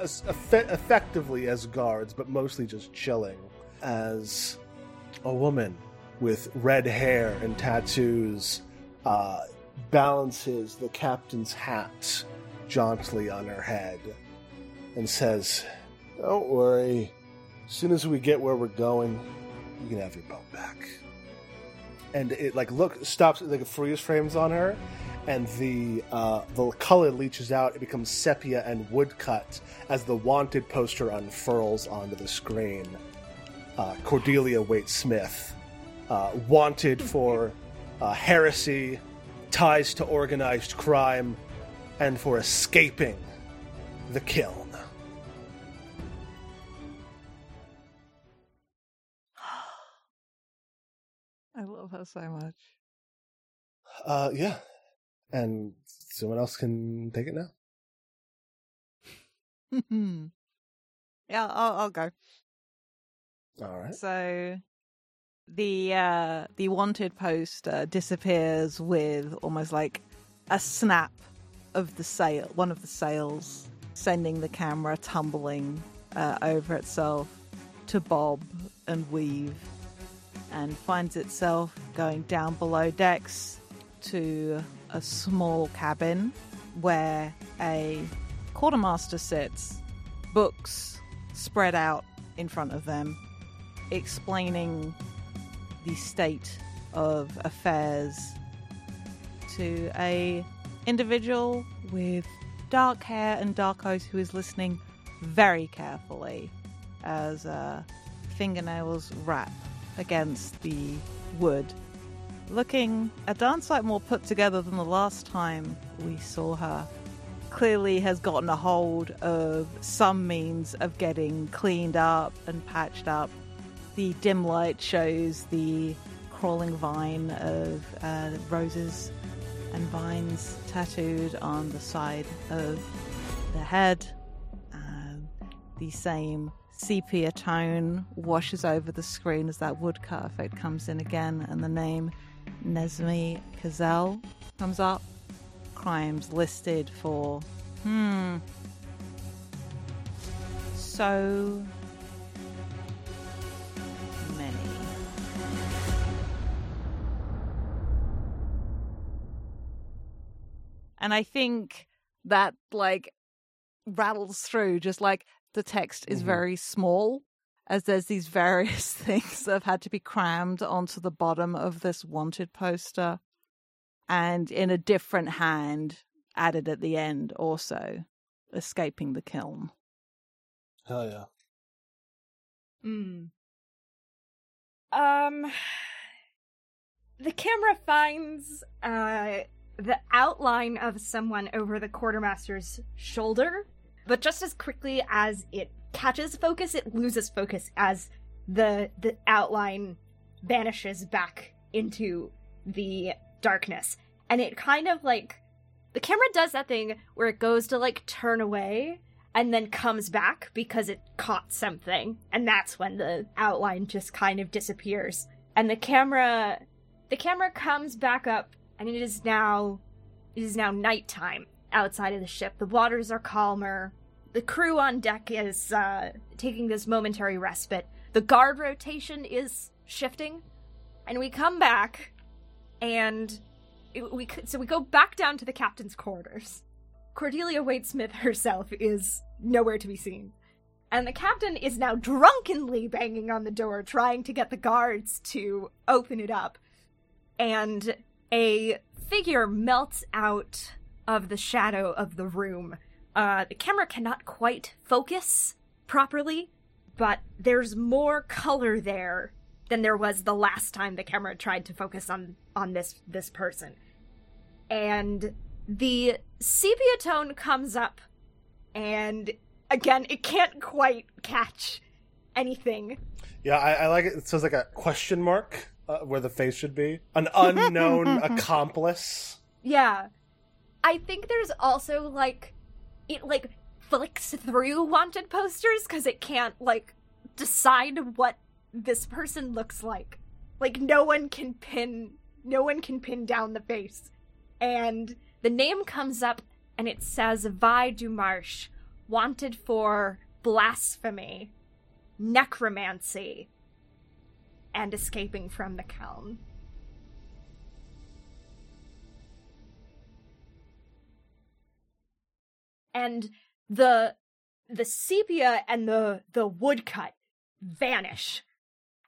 [SPEAKER 3] as effe- effectively as guards, but mostly just chilling as a woman with red hair and tattoos uh, balances the captain's hat jauntily on her head and says, Don't worry. As soon as we get where we're going, you can have your boat back. And it like look stops like freeze frames on her, and the uh, the color leaches out. It becomes sepia and woodcut as the wanted poster unfurls onto the screen. Uh, Cordelia Waite Smith, uh, wanted for uh, heresy, ties to organized crime, and for escaping the kiln.
[SPEAKER 1] Love her so much.
[SPEAKER 3] Uh, yeah. And someone else can take it now.
[SPEAKER 1] yeah, I'll, I'll go.
[SPEAKER 3] All right.
[SPEAKER 1] So the uh the wanted post uh, disappears with almost like a snap of the sail, one of the sails, sending the camera tumbling uh, over itself to bob and weave, and finds itself going down below decks to a small cabin where a quartermaster sits, books spread out in front of them, explaining the state of affairs to a individual with dark hair and dark eyes who is listening very carefully as uh, fingernails rap against the wood looking a darn sight more put together than the last time we saw her. Clearly has gotten a hold of some means of getting cleaned up and patched up. The dim light shows the crawling vine of uh, roses and vines tattooed on the side of the head. Um, the same sepia tone washes over the screen as that woodcut effect comes in again, and the name Nesmi Kazel comes up. Crimes listed for, hmm, so many. And I think that, like, rattles through just like the text is
[SPEAKER 3] Mhm.
[SPEAKER 1] very small as there's these various things that have had to be crammed onto the bottom of this wanted poster and in a different hand added at the end also escaping the kiln
[SPEAKER 3] Hell yeah.
[SPEAKER 2] Hmm. Um, the camera finds uh the outline of someone over the quartermaster's shoulder, but just as quickly as it catches focus, it loses focus as the the outline vanishes back into the darkness. And it kind of like the camera does that thing where it goes to like turn away and then comes back because it caught something. And that's when the outline just kind of disappears. And the camera the camera comes back up and it is now it is now nighttime outside of the ship. The waters are calmer. The crew on deck is uh, taking this momentary respite. The guard rotation is shifting, and we come back, and we so we go back down to the captain's quarters. Cordelia Wade Smith herself is nowhere to be seen. And the captain is now drunkenly banging on the door, trying to get the guards to open it up. And a figure melts out of the shadow of the room. Uh, the camera cannot quite focus properly, but there's more color there than there was the last time the camera tried to focus on on this this person. And the sepia tone comes up, and again, it can't quite catch anything.
[SPEAKER 3] Yeah, I, I like it. It says like a question mark uh, where the face should be. An unknown accomplice.
[SPEAKER 2] Yeah. I think there's also like it like flicks through wanted posters cuz it can't like decide what this person looks like. Like no one can pin no one can pin down the face. And the name comes up and it says Vi Dumarche wanted for blasphemy, necromancy, and escaping from the Kiln. And the the sepia and the the woodcut vanish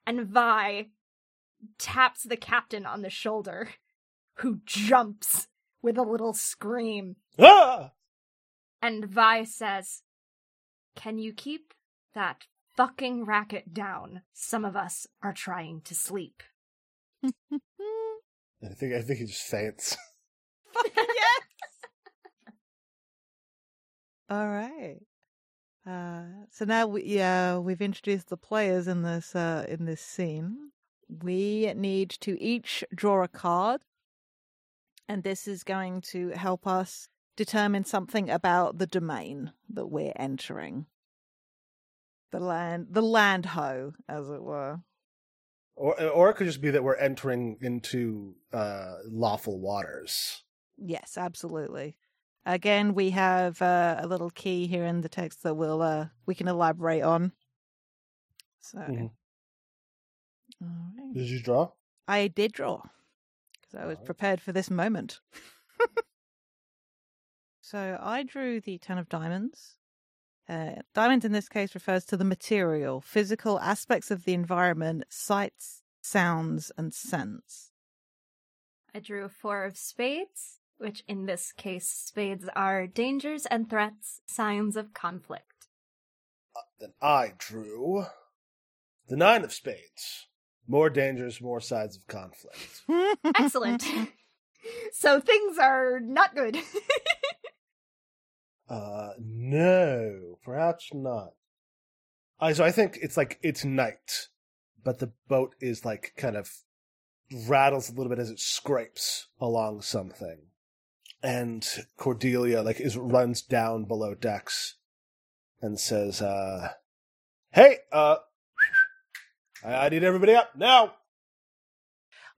[SPEAKER 2] and vi taps the captain on the shoulder who jumps with a little scream
[SPEAKER 3] Ah!
[SPEAKER 2] and vi says can you keep that fucking racket down some of us are trying to sleep
[SPEAKER 3] I think I think he just faints.
[SPEAKER 1] yes. All right. Uh, so now we yeah we've introduced the players in this uh, in this scene. We need to each draw a card, and this is going to help us determine something about the domain that we're entering. The land, the land ho, as it were.
[SPEAKER 3] Or or it could just be that we're entering into uh, lawful waters.
[SPEAKER 1] Yes, absolutely. Again, we have uh, a little key here in the text that we'll uh, we can elaborate on. So, all right.
[SPEAKER 3] Did you draw?
[SPEAKER 1] I did draw because I was
[SPEAKER 3] Alright.
[SPEAKER 1] prepared for this moment. so I drew the Ten of Diamonds. Uh, diamond in this case refers to the material, physical aspects of the environment, sights, sounds, and scents.
[SPEAKER 2] I drew a four of spades, which in this case, spades are dangers and threats, signs of conflict.
[SPEAKER 3] Then I drew the nine of spades. More dangers, more sides of conflict.
[SPEAKER 2] Excellent. so things are not good.
[SPEAKER 3] Uh, no, perhaps not. I so I think it's like it's night, but the boat is like kind of rattles a little bit as it scrapes along something, and Cordelia like is runs down below decks and says, uh, "Hey, uh, I, I need everybody up now."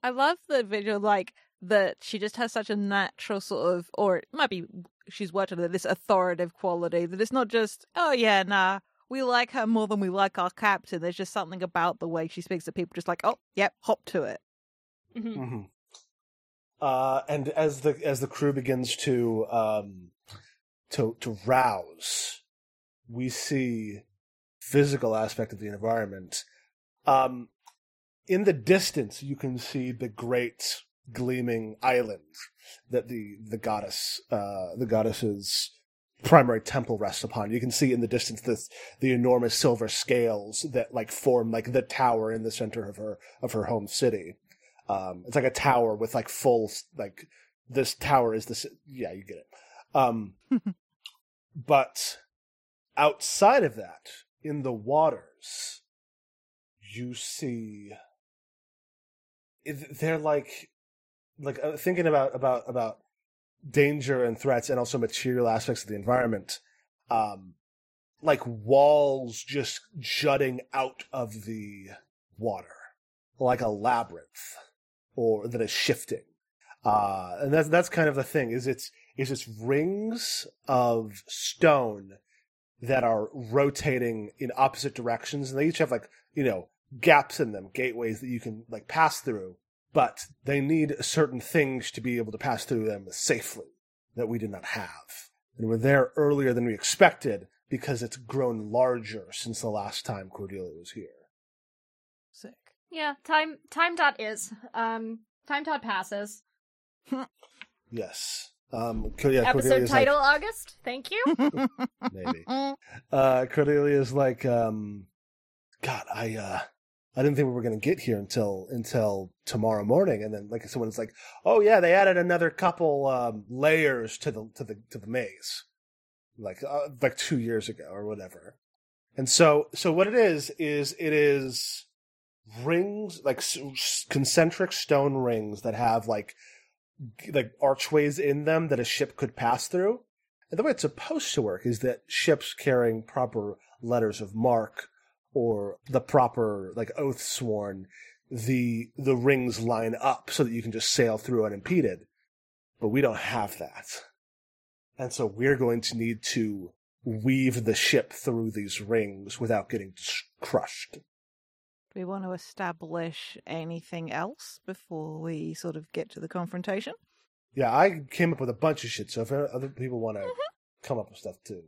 [SPEAKER 1] I love the visual, like that she just has such a natural sort of, or it might be she's worked on this authoritative quality that it's not just, oh yeah, nah, we like her more than we like our captain. There's just something about the way she speaks to people, just like, oh, yep, hop to it.
[SPEAKER 2] Mhm.
[SPEAKER 3] hmm Uh, and as the as the crew begins to um, to to rouse, we see physical aspect of the environment. Um, in the distance, you can see the great gleaming island that the the goddess uh, the goddess's primary temple rests upon. You can see in the distance this the enormous silver scales that like form like the tower in the center of her of her home city. Um, it's like a tower with like full like this tower is this yeah you get it. Um, but outside of that, in the waters, you see they're like like uh, thinking about about about danger and threats and also material aspects of the environment um like walls just jutting out of the water like a labyrinth or that is shifting uh and that's that's kind of the thing is it's is it's rings of stone that are rotating in opposite directions and they each have like you know gaps in them gateways that you can like pass through but they need certain things to be able to pass through them safely that we did not have. And we're there earlier than we expected because it's grown larger since the last time Cordelia was here.
[SPEAKER 1] Sick.
[SPEAKER 2] Yeah, time time dot is. Um time dot passes.
[SPEAKER 3] Yes. Um, yeah,
[SPEAKER 2] Episode
[SPEAKER 3] Cordelia's
[SPEAKER 2] title August. Thank you.
[SPEAKER 3] like, maybe. Uh, Cordelia's like, um, God, I, uh, I didn't think we were going to get here until until tomorrow morning, and then like someone's like, "Oh yeah, they added another couple um, layers to the to the to the maze, like uh, like two years ago or whatever." And so so what it is is it is rings like concentric stone rings that have like like archways in them that a ship could pass through. And the way it's supposed to work is that ships carrying proper letters of marque or the proper like oath sworn, the the rings line up so that you can just sail through unimpeded. But we don't have that. And so we're going to need to weave the ship through these rings without getting crushed.
[SPEAKER 1] Do we want to establish anything else before we sort of get to the confrontation?
[SPEAKER 3] Yeah, I came up with a bunch of shit, so if other people want to come up with stuff too.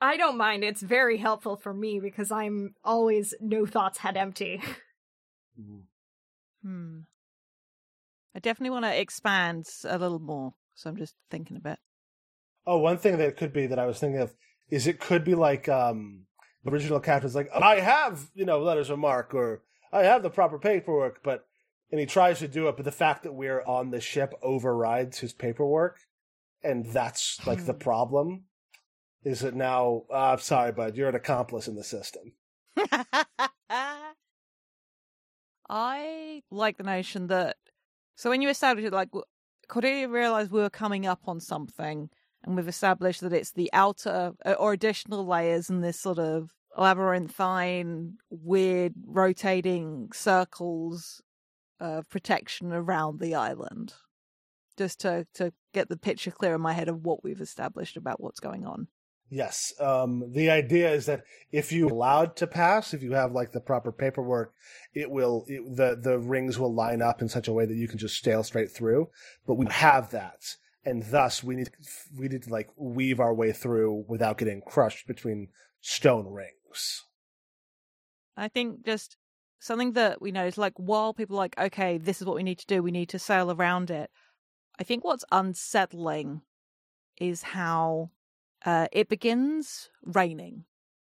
[SPEAKER 2] I don't mind. It's very helpful for me because I'm always no thoughts head empty.
[SPEAKER 3] Mhm.
[SPEAKER 1] Hmm. I definitely want to expand a little more, so I'm just thinking a bit.
[SPEAKER 3] Oh, one thing that it could be that I was thinking of is it could be like um the original captain's like, I have, you know, letters of marque or I have the proper paperwork, but and he tries to do it, but the fact that we're on the ship overrides his paperwork, and that's like the problem. Is it now? Uh, I'm sorry, bud. You're an accomplice in the system.
[SPEAKER 1] I like the notion that so when you establish it, like Cordelia realized we were coming up on something, and we've established that it's the outer uh, or additional layers in this sort of labyrinthine, weird, rotating circles of protection around the island. just to to get the picture clear in my head of what we've established about what's going on.
[SPEAKER 3] Yes. Um, the idea is that if you allowed to pass, if you have like the proper paperwork, it will it, the the rings will line up in such a way that you can just sail straight through. But we have that, and thus we need we need to like weave our way through without getting crushed between stone rings.
[SPEAKER 1] I think just something that we is like while people are like, okay, this is what we need to do, we need to sail around it. I think what's unsettling is how uh, it begins raining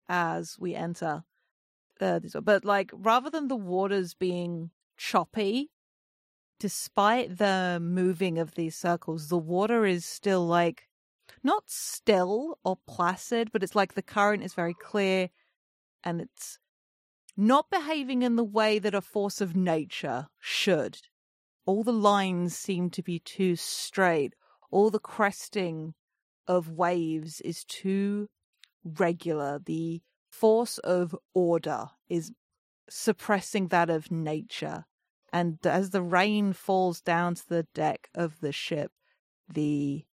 [SPEAKER 1] as we enter uh, but like rather than the waters being choppy, despite the moving of these circles, the water is still like not still or placid, but it's like the current is very clear and it's not behaving in the way that a force of nature should. All the lines seem to be too straight. All the cresting of waves is too regular. The force of order is suppressing that of nature. And as the rain falls down to the deck of the ship, the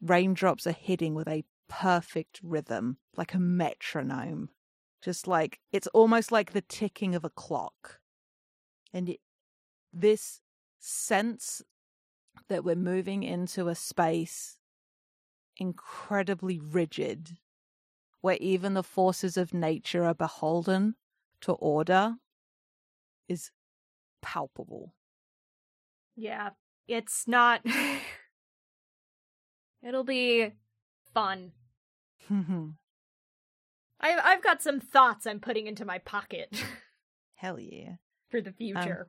[SPEAKER 1] raindrops are hitting with a perfect rhythm, like a metronome. Just like it's almost like the ticking of a clock. And it, this sense that we're moving into a space incredibly rigid, where even the forces of nature are beholden to order, is palpable.
[SPEAKER 2] Yeah, it's not. It'll be fun. I've I've got some thoughts I'm putting into my pocket
[SPEAKER 1] Hell yeah.
[SPEAKER 2] for the um, future.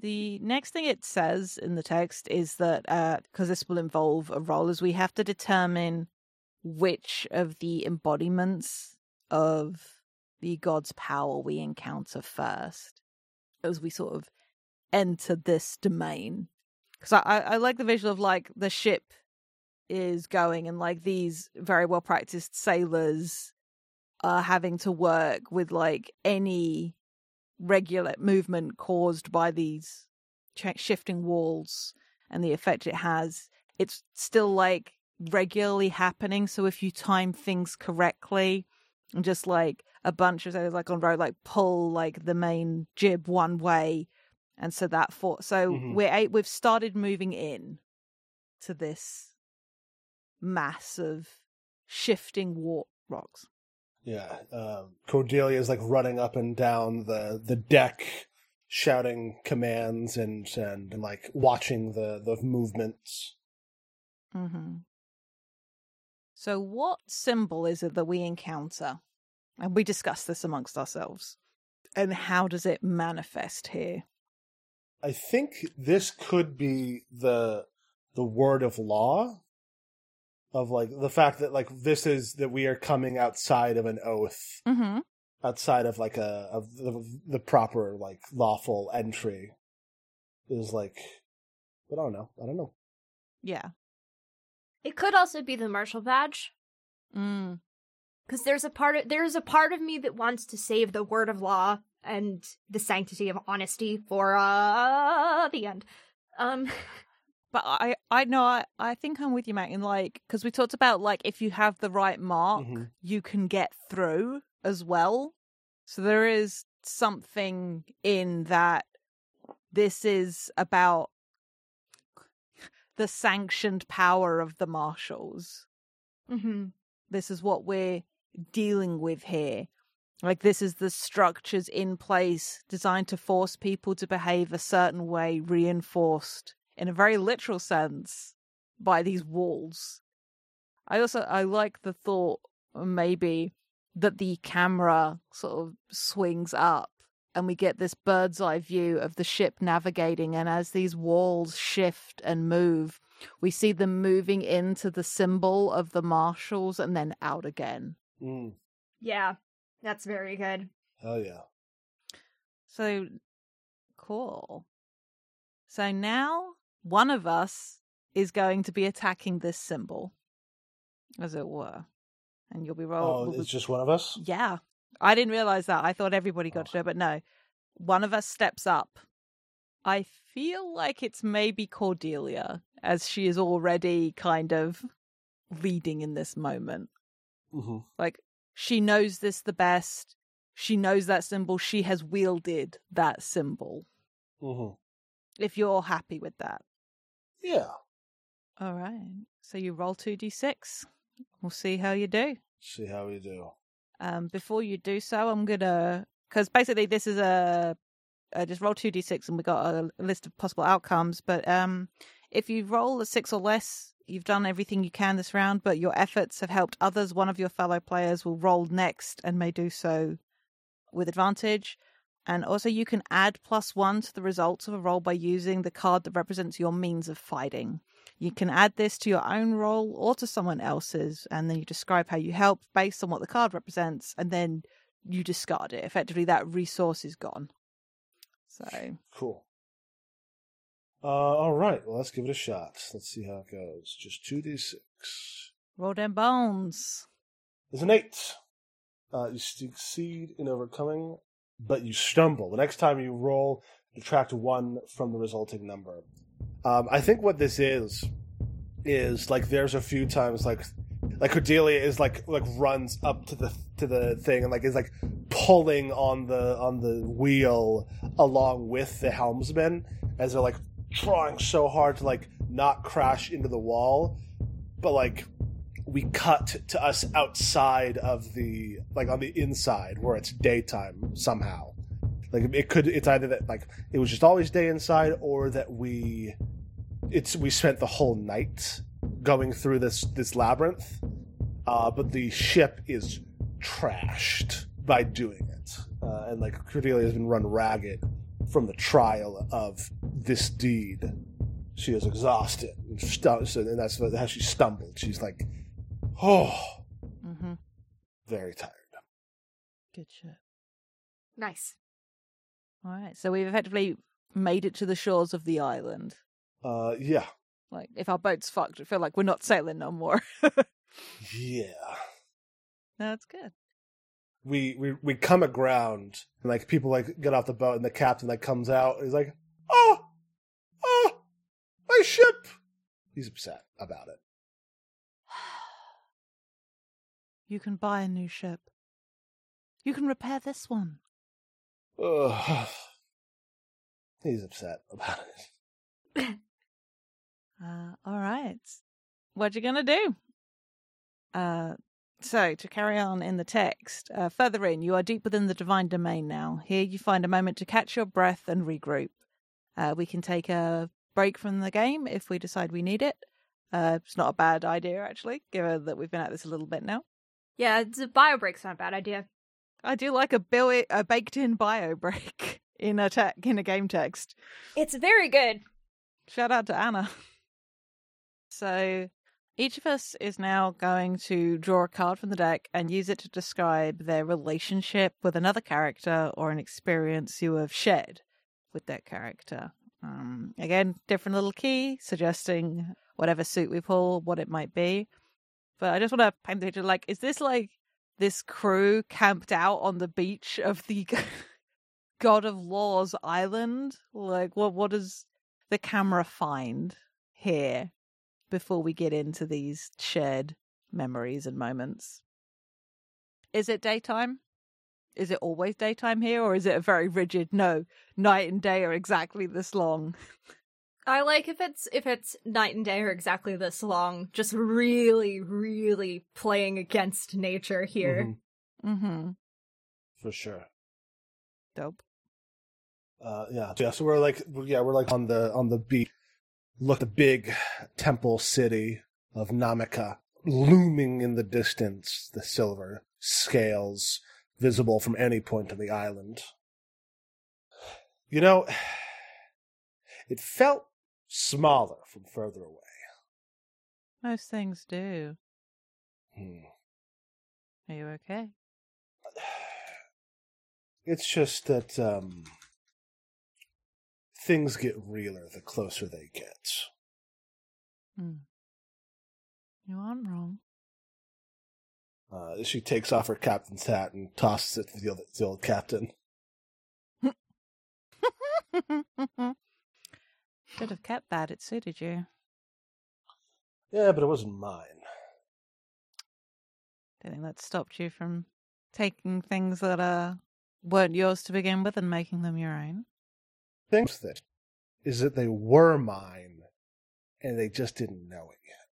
[SPEAKER 1] The next thing it says in the text is that uh, because this will involve a role, is we have to determine which of the embodiments of the god's power we encounter first as we sort of enter this domain. Because I, I, like the visual of like the ship is going and like these very well practiced sailors are having to work with like any regular movement caused by these shifting walls and the effect it has it's still like regularly happening so if you time things correctly and just like a bunch of sailors like on road like pull like the main jib one way and so that for so
[SPEAKER 3] Mhm.
[SPEAKER 1] we're a- we've started moving in to this mass of shifting war rocks
[SPEAKER 3] Yeah. Um, Cordelia is like running up and down the the deck, shouting commands and and, and like watching the the movements.
[SPEAKER 1] Mm-hmm. So, what symbol is it that we encounter? And we discuss this amongst ourselves. And how does it manifest here?
[SPEAKER 3] I think this could be the the word of law of like the fact that like this is that we are coming outside of an oath
[SPEAKER 1] Mm-hmm.
[SPEAKER 3] outside of like a of the, the proper like lawful entry is like but I don't know I don't know
[SPEAKER 1] Yeah.
[SPEAKER 2] it could also be the marshal badge.
[SPEAKER 1] Mm.
[SPEAKER 2] Because there's a part of there's a part of me that wants to save the word of law and the sanctity of honesty for uh the end um
[SPEAKER 1] But I, I know, I, I think I'm with you, Matt, in like, because we talked about like if you have the right mark,
[SPEAKER 3] Mhm.
[SPEAKER 1] you can get through as well. So there is something in that this is about the sanctioned power of the marshals.
[SPEAKER 2] mhm.
[SPEAKER 1] This is what we're dealing with here. Like, this is the structures in place designed to force people to behave a certain way, reinforced in a very literal sense by these walls. I also I like the thought maybe that the camera sort of swings up and we get this bird's eye view of the ship navigating and as these walls shift and move we see them moving into the symbol of the marshals and then out again
[SPEAKER 3] mm,
[SPEAKER 2] yeah that's very good
[SPEAKER 3] hell yeah
[SPEAKER 1] so cool so now one of us is going to be attacking this symbol as it were and you'll be roll
[SPEAKER 3] oh
[SPEAKER 1] will be-
[SPEAKER 3] it's just one of us
[SPEAKER 1] Yeah. I didn't realize that. I thought everybody got to do it, but no. One of us steps up I feel like it's maybe Cordelia, as she is already kind of leading in this moment.
[SPEAKER 3] Mm-hmm.
[SPEAKER 1] Like, she knows this the best. She knows that symbol. She has wielded that symbol.
[SPEAKER 3] Mm-hmm.
[SPEAKER 1] If you're happy with that.
[SPEAKER 3] Yeah.
[SPEAKER 1] All right. So you roll 2d6. We'll see how you do.
[SPEAKER 3] See how you do.
[SPEAKER 1] Um, before you do so, I'm gonna because basically this is a, a just roll two d six and we got a, a list of possible outcomes. But um, if you roll a six or less, you've done everything you can this round. But your efforts have helped others. One of your fellow players will roll next and may do so with advantage. And also, you can add plus one to the results of a roll by using the card that represents your means of fighting. You can add this to your own roll or to someone else's, and then you describe how you help based on what the card represents, and then you discard it. Effectively, that resource is gone. So,
[SPEAKER 3] Cool. Uh, all right. Well, let's give it a shot. Let's see how it goes. Just two d six.
[SPEAKER 1] roll them bones.
[SPEAKER 3] There's an eight. Uh, you succeed in overcoming, but you stumble. The next time you roll, detract one from the resulting number. Um, I think what this is is like there's a few times like like Cordelia is like like runs up to the to the thing and like is like pulling on the on the wheel along with the helmsman as they're like trying so hard to like not crash into the wall, but like we cut to us outside of the like on the inside where it's daytime somehow. Like it could it's either that like it was just always day inside or that we it's we spent the whole night going through this this labyrinth. Uh, but the ship is trashed by doing it. Uh, and like Cordelia has been run ragged from the trial of this deed. She is exhausted, and, stu- so- and that's how she stumbled. She's like, oh,
[SPEAKER 1] Mm-hmm.
[SPEAKER 3] very tired.
[SPEAKER 1] Good shit.
[SPEAKER 2] Nice.
[SPEAKER 1] All right. So we've effectively made it to the shores of the island.
[SPEAKER 3] Uh, yeah,
[SPEAKER 1] Like, if our boat's fucked, I feel like we're not sailing no more.
[SPEAKER 3] yeah.
[SPEAKER 1] That's good.
[SPEAKER 3] We we we come aground, and like people like get off the boat, and the captain like comes out, and he's like, oh, oh, my ship. He's upset about it.
[SPEAKER 1] You can buy a new ship. You can repair this one.
[SPEAKER 3] Ugh. He's upset about it.
[SPEAKER 1] Uh, all right. What you gonna do? Uh, so to carry on in the text, uh, further in, you are deep within the divine domain now. Here, you find a moment to catch your breath and regroup. Uh, we can take a break from the game if we decide we need it. Uh, it's not a bad idea, actually, given that we've been at this a little bit now.
[SPEAKER 2] Yeah, it's a bio break's not a bad idea.
[SPEAKER 1] I do like a bill a baked in bio break in a tech in a game text.
[SPEAKER 2] It's very good.
[SPEAKER 1] Shout out to Anna. So each of us is now going to draw a card from the deck and use it to describe their relationship with another character or an experience you have shared with that character. Um, again, different little key suggesting whatever suit we pull, what it might be. But I just want to paint the picture like, is this like this crew camped out on the beach of the God of Law's island? Like, what what does the camera find here before we get into these shared memories and moments? Is it daytime? Is it always daytime here, or is it a very rigid no? Night and day are exactly this long.
[SPEAKER 2] I like if it's if it's night and day or exactly this long, just really, really playing against nature here.
[SPEAKER 3] Mhm,
[SPEAKER 1] Mm-hmm.
[SPEAKER 3] for sure.
[SPEAKER 1] Dope.
[SPEAKER 3] Uh, yeah, yeah. So we're like, yeah, we're like on the on the beach. Look, the big temple city of Namika looming in the distance. The silver scales visible from any point on the island. You know, it felt smaller from further away.
[SPEAKER 1] Most things do.
[SPEAKER 3] Hmm.
[SPEAKER 1] Are you okay?
[SPEAKER 3] It's just that um, things get realer the closer they get.
[SPEAKER 1] Hmm. You aren't wrong.
[SPEAKER 3] Uh, she takes off her captain's hat and tosses it to the old, the old captain.
[SPEAKER 1] Should have kept that. It suited you.
[SPEAKER 3] Yeah, but it wasn't mine.
[SPEAKER 1] Do you think that stopped you from taking things that uh, weren't yours to begin with and making them your own?
[SPEAKER 3] Things that is that they were mine, and they just didn't know it yet.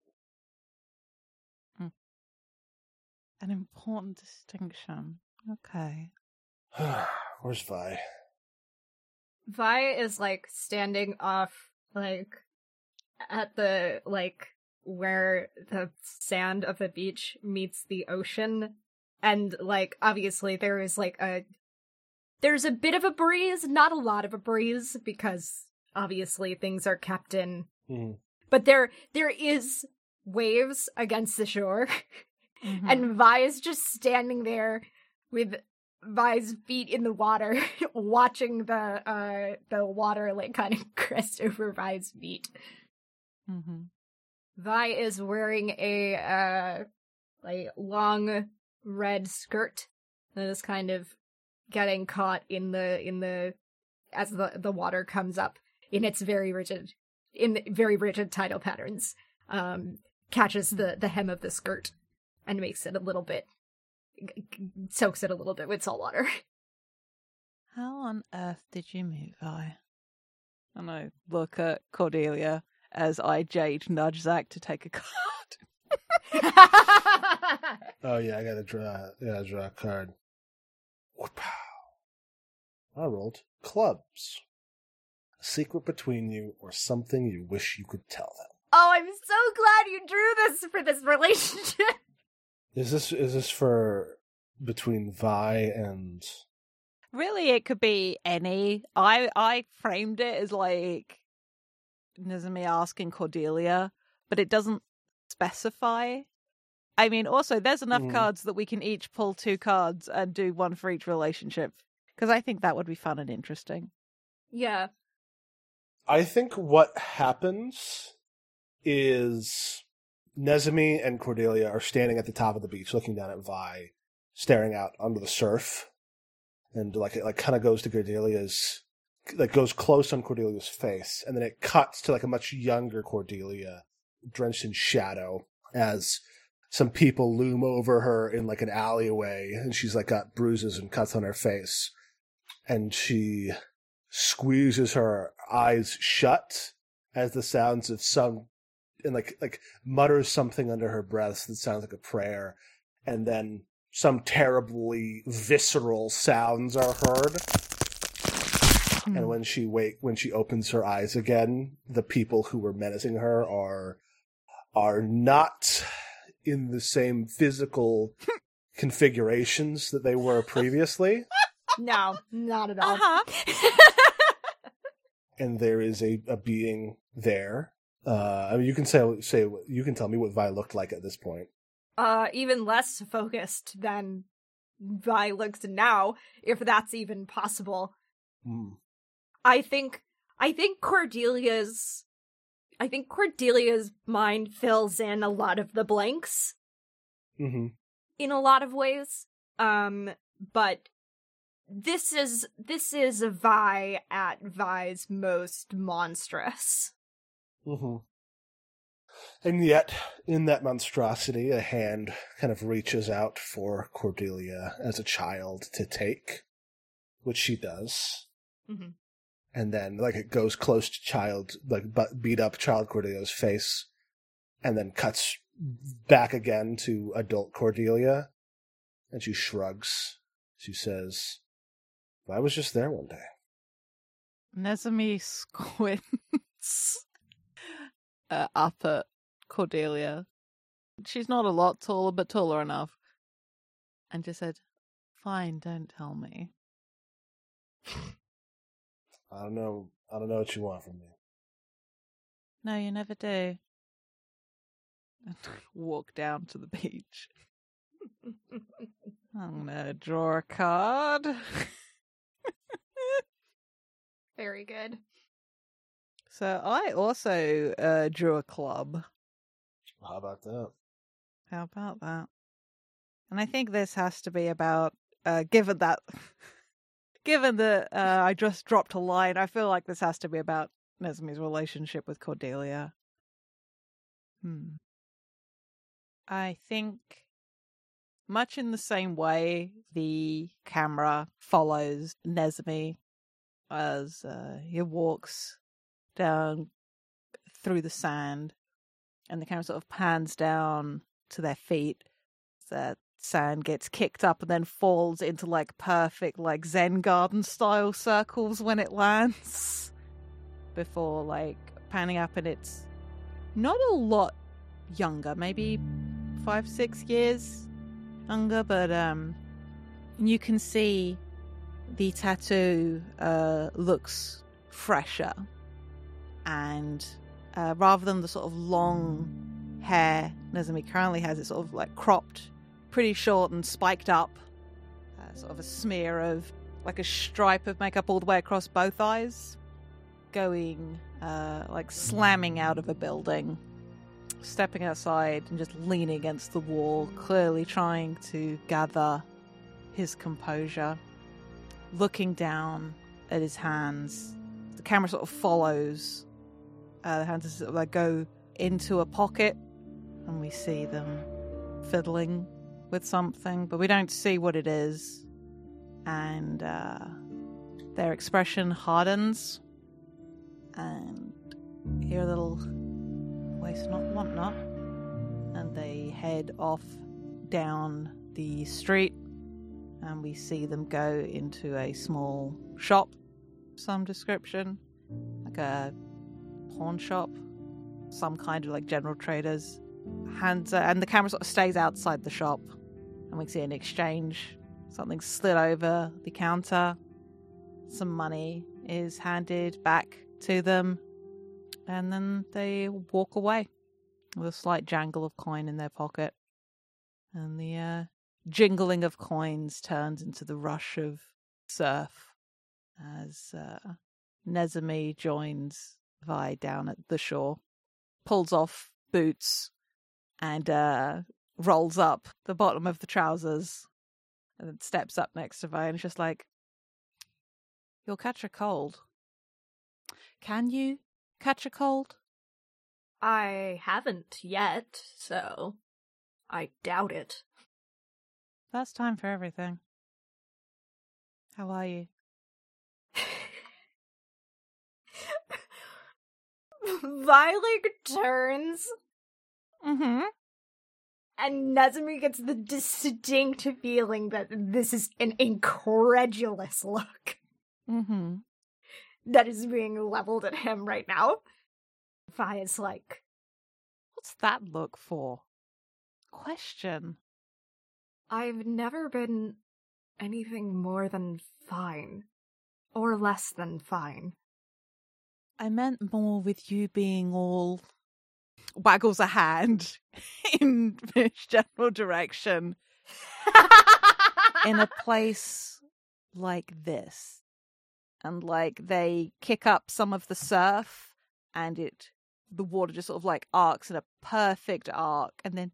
[SPEAKER 3] Hmm.
[SPEAKER 1] An important distinction. Okay.
[SPEAKER 3] Where's Vi?
[SPEAKER 2] Vi is like standing off, like at the like where the sand of the beach meets the ocean, and like obviously there is like a there's a bit of a breeze, not a lot of a breeze because obviously things are kept in,
[SPEAKER 3] Mm.
[SPEAKER 2] but there there is waves against the shore,
[SPEAKER 1] Mhm.
[SPEAKER 2] and Vi is just standing there with Vi's feet in the water, watching the uh the water like kind of crest over Vi's feet.
[SPEAKER 1] Mm-hmm.
[SPEAKER 2] Vi is wearing a uh like long red skirt that is kind of getting caught in the in the as the the water comes up in its very rigid in the very rigid tidal patterns um catches the the hem of the skirt and makes it a little bit g- g- soaks it a little bit with salt water
[SPEAKER 1] How on earth did you move, I? And I look at Cordelia as I Jade nudge Zach to take a card.
[SPEAKER 3] Oh yeah, I gotta draw. Yeah, draw a card. Whoop. I rolled clubs. A secret between you, or something you wish you could tell them.
[SPEAKER 2] oh i'm so glad you drew this for this relationship
[SPEAKER 3] Is this is this for between Vi and?
[SPEAKER 1] Really, it could be any. I I framed it as like Nizami asking Cordelia, but it doesn't specify. I mean, also, there's enough
[SPEAKER 3] Mm.
[SPEAKER 1] cards that we can each pull two cards and do one for each relationship. Because I think that would be fun and interesting.
[SPEAKER 2] yeah
[SPEAKER 3] I think what happens is Nezami and Cordelia are standing at the top of the beach, looking down at Vi, staring out under the surf, and like it like kind of goes to Cordelia's, like goes close on Cordelia's face, and then it cuts to like a much younger Cordelia, drenched in shadow, as some people loom over her in like an alleyway, and she's like got bruises and cuts on her face, and she squeezes her eyes shut as the sounds of some and like like mutters something under her breath that sounds like a prayer and then some terribly visceral sounds are heard. Hmm. And when she wake when she opens her eyes again the people who were menacing her are are not in the same physical configurations that they were previously
[SPEAKER 2] no not at all
[SPEAKER 1] Uh-huh.
[SPEAKER 3] and there is a, a being there. Uh, I mean, you can say say you can tell me what Vi looked like at this point.
[SPEAKER 2] uh even less focused than Vi looks now, if that's even possible.
[SPEAKER 3] Mm.
[SPEAKER 2] I think I think Cordelia's I think Cordelia's mind fills in a lot of the blanks
[SPEAKER 3] hmm
[SPEAKER 2] in a lot of ways. Um but this is this is Vi at Vi's most monstrous.
[SPEAKER 3] hmm And yet, in that monstrosity, a hand kind of reaches out for Cordelia as a child to take, which she does.
[SPEAKER 2] Mhm.
[SPEAKER 3] And then, like, it goes close to child, like, but beat up child Cordelia's face, and then cuts back again to adult Cordelia, and she shrugs. She says, I was just there one day.
[SPEAKER 1] Nezami squints uh, up at Cordelia. She's not a lot taller, but taller enough. And just said, Fine, don't tell me.
[SPEAKER 3] I don't know. I don't know what you want from me.
[SPEAKER 1] No, you never do. Walk down to the beach. I'm gonna draw a card.
[SPEAKER 2] Very good.
[SPEAKER 1] so I also uh, drew a club.
[SPEAKER 3] How about that?
[SPEAKER 1] How about that? And I think this has to be about, uh, given that, given that uh, I just dropped a line, I feel like this has to be about Nezumi's relationship with Cordelia. Hmm. I think much in the same way the camera follows Nezumi as uh, he walks down through the sand and the camera sort of pans down to their feet. That sand gets kicked up and then falls into like perfect like Zen garden style circles when it lands before like panning up and it's not a lot younger, maybe five, six years younger, but um you can see the tattoo uh looks fresher and uh, rather than the sort of long hair Nezumi currently has, it's sort of like cropped, pretty short and spiked up. Uh, sort of a smear of like a stripe of makeup all the way across both eyes, going uh, like slamming out of a building, stepping outside and just leaning against the wall, clearly trying to gather his composure, looking down at his hands. The camera sort of follows uh, the hands sort of like go into a pocket, and we see them fiddling with something, but we don't see what it is. And uh, their expression hardens, and hear a little waste not, want not, and they head off down the street, and we see them go into a small shop, some description, like a pawn shop, some kind of like general traders. Hands uh, and the camera sort of stays outside the shop, and we see an exchange. Something slid over the counter. Some money is handed back to them, and then they walk away with a slight jangle of coin in their pocket. And the uh, jingling of coins turns into the rush of surf as uh, Nezumi joins Vi down at the shore, pulls off boots, and uh, rolls up the bottom of the trousers, and then steps up next to Vi and is just like, You'll catch a cold. Can you catch a cold?
[SPEAKER 2] I haven't yet, so I doubt it.
[SPEAKER 1] First time for everything. How are you?
[SPEAKER 2] Violet turns
[SPEAKER 1] Mm-hmm.
[SPEAKER 2] and Nezumi gets the distinct feeling that this is an incredulous look
[SPEAKER 1] Mm-hmm.
[SPEAKER 2] that is being leveled at him right now. Vi is like,
[SPEAKER 1] What's that look for? Question.
[SPEAKER 2] I've never been anything more than fine. Or less than fine.
[SPEAKER 1] I meant more with you being all waggles a hand in this general direction in a place like this. And like they kick up some of the surf and it the water just sort of like arcs in a perfect arc and then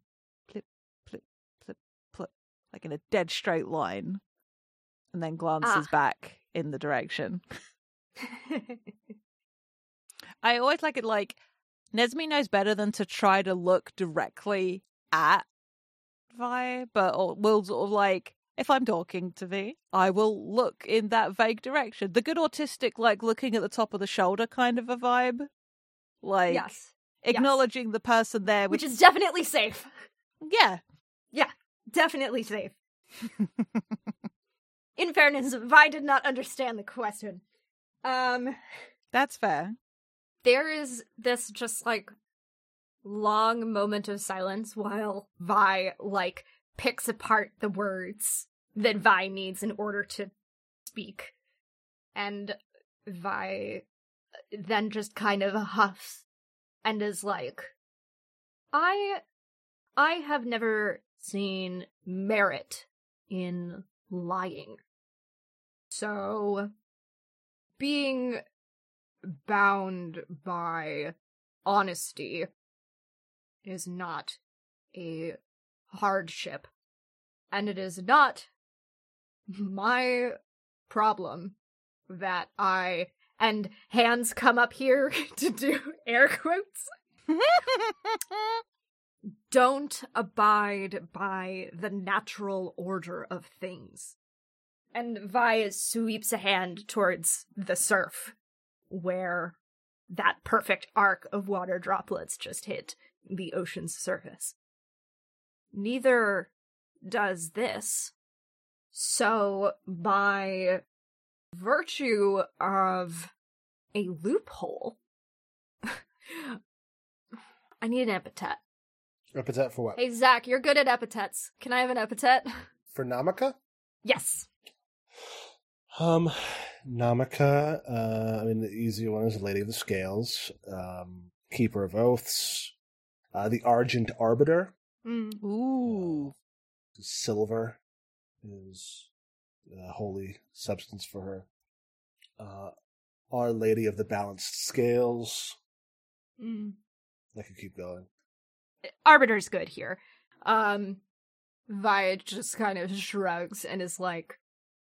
[SPEAKER 1] like in a dead straight line. And then glances
[SPEAKER 2] Ah.
[SPEAKER 1] back in the direction. I always like it like Nezumi knows better than to try to look directly at Vi, but or will sort of like if I'm talking to Vi, I will look in that vague direction. The good autistic like looking at the top of the shoulder kind of a vibe. Like
[SPEAKER 2] yes.
[SPEAKER 1] acknowledging the person there
[SPEAKER 2] Which
[SPEAKER 1] which
[SPEAKER 2] is definitely safe.
[SPEAKER 1] Yeah. Yeah.
[SPEAKER 2] Definitely safe. In fairness, Vi did not understand the question. Um,
[SPEAKER 1] That's fair.
[SPEAKER 2] there is this just like long moment of silence while Vi like picks apart the words that Vi needs in order to speak. And Vi then just kind of huffs and is like, I I have never seen merit in lying. So being bound by honesty is not a hardship. And it is not my problem that I and hands come up here to do air quotes. Don't abide by the natural order of things. And Vi sweeps a hand towards the surf, where that perfect arc of water droplets just hit the ocean's surface. Neither does this. So, by virtue of a loophole, I need an epithet.
[SPEAKER 3] Epithet for what?
[SPEAKER 2] Hey, Zach, you're good at epithets. Can I have an epithet?
[SPEAKER 3] For Namaka?
[SPEAKER 2] Yes.
[SPEAKER 3] Um, Namaka, uh, I mean, the easy one is Lady of the Scales, um, Keeper of Oaths, uh, the Argent Arbiter,
[SPEAKER 2] Mm.
[SPEAKER 1] Ooh.
[SPEAKER 3] Silver is a holy substance for her. Uh, Our Lady of the Balanced Scales.
[SPEAKER 2] Mm.
[SPEAKER 3] I could keep going.
[SPEAKER 2] Arbiter's good here. Um, Vi just kind of shrugs and is like,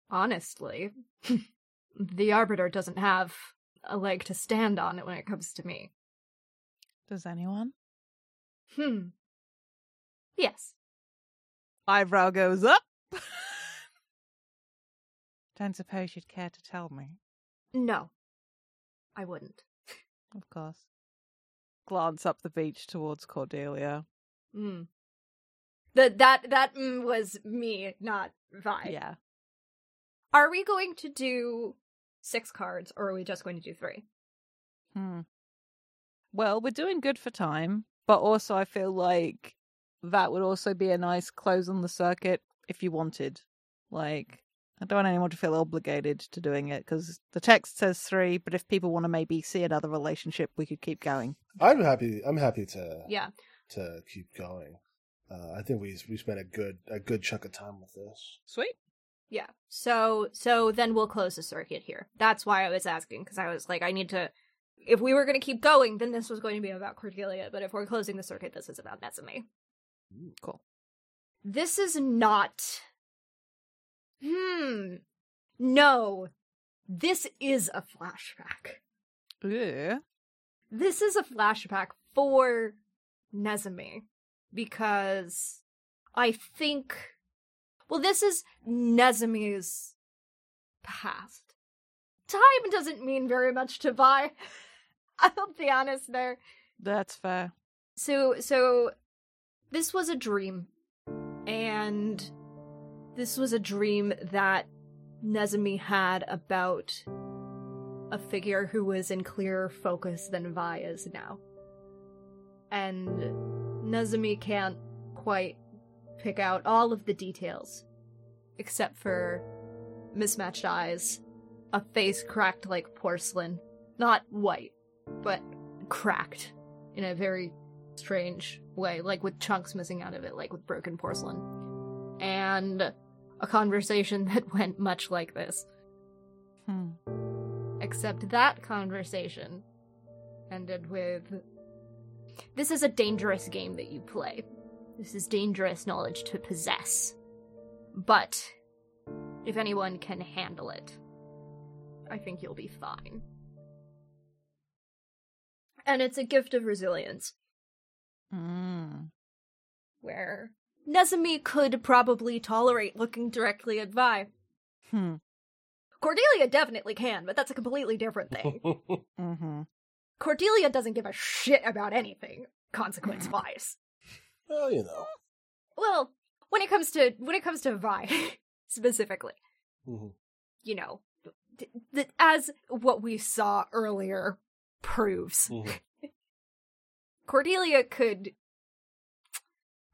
[SPEAKER 2] honestly, the Arbiter doesn't have a leg to stand on when it comes to me.
[SPEAKER 1] Does anyone?
[SPEAKER 2] Hmm. Yes.
[SPEAKER 1] Eyebrow goes up. Don't suppose you'd care to tell me.
[SPEAKER 2] No. I wouldn't.
[SPEAKER 1] Of course. Glance up the beach towards Cordelia.
[SPEAKER 2] Mm. The, that that mm was me, not Vi.
[SPEAKER 1] Yeah.
[SPEAKER 2] Are we going to do six cards, or are we just going to do three?
[SPEAKER 1] Hmm. Well, we're doing good for time, but also I feel like that would also be a nice close on the circuit if you wanted. Like, I don't want anyone to feel obligated to doing it because the text says three, but if people want to maybe see another relationship, we could keep going.
[SPEAKER 3] I'm happy. I'm happy to
[SPEAKER 2] Yeah.
[SPEAKER 3] to keep going. Uh, I think we we spent a good a good chunk of time with this.
[SPEAKER 1] Sweet.
[SPEAKER 2] Yeah. So so then we'll close the circuit here. That's why I was asking because I was like I need to if we were going to keep going then this was going to be about Cordelia, but if we're closing the circuit this is about Nezumi.
[SPEAKER 1] Cool.
[SPEAKER 2] This is not Hmm. No. This is a flashback.
[SPEAKER 1] Yeah.
[SPEAKER 2] This is a flashback for Nezumi because I think well this is Nezumi's past. Time doesn't mean very much to Vi. I'll be honest there.
[SPEAKER 1] That's fair.
[SPEAKER 2] So so this was a dream and this was a dream that Nezumi had about a figure who was in clearer focus than Vi is now. And Nezumi can't quite pick out all of the details, except for mismatched eyes, a face cracked like porcelain. Not white, but cracked in a very strange way, like with chunks missing out of it, like with broken porcelain. And a conversation that went much like this.
[SPEAKER 1] Hmm.
[SPEAKER 2] Except that conversation ended with This is a dangerous game that you play. This is dangerous knowledge to possess. But if anyone can handle it, I think you'll be fine. And it's a gift of resilience,
[SPEAKER 1] Mm.
[SPEAKER 2] where Nezumi could probably tolerate looking directly at Vi.
[SPEAKER 1] Hmm.
[SPEAKER 2] Cordelia definitely can, but that's a completely different thing.
[SPEAKER 1] Mm-hmm.
[SPEAKER 2] Cordelia doesn't give a shit about anything, consequence wise.
[SPEAKER 3] well, you know.
[SPEAKER 2] Well, when it comes to when it comes to Vi specifically,
[SPEAKER 3] Mhm.
[SPEAKER 2] you know, th- th- as what we saw earlier proves,
[SPEAKER 3] Mhm.
[SPEAKER 2] Cordelia could.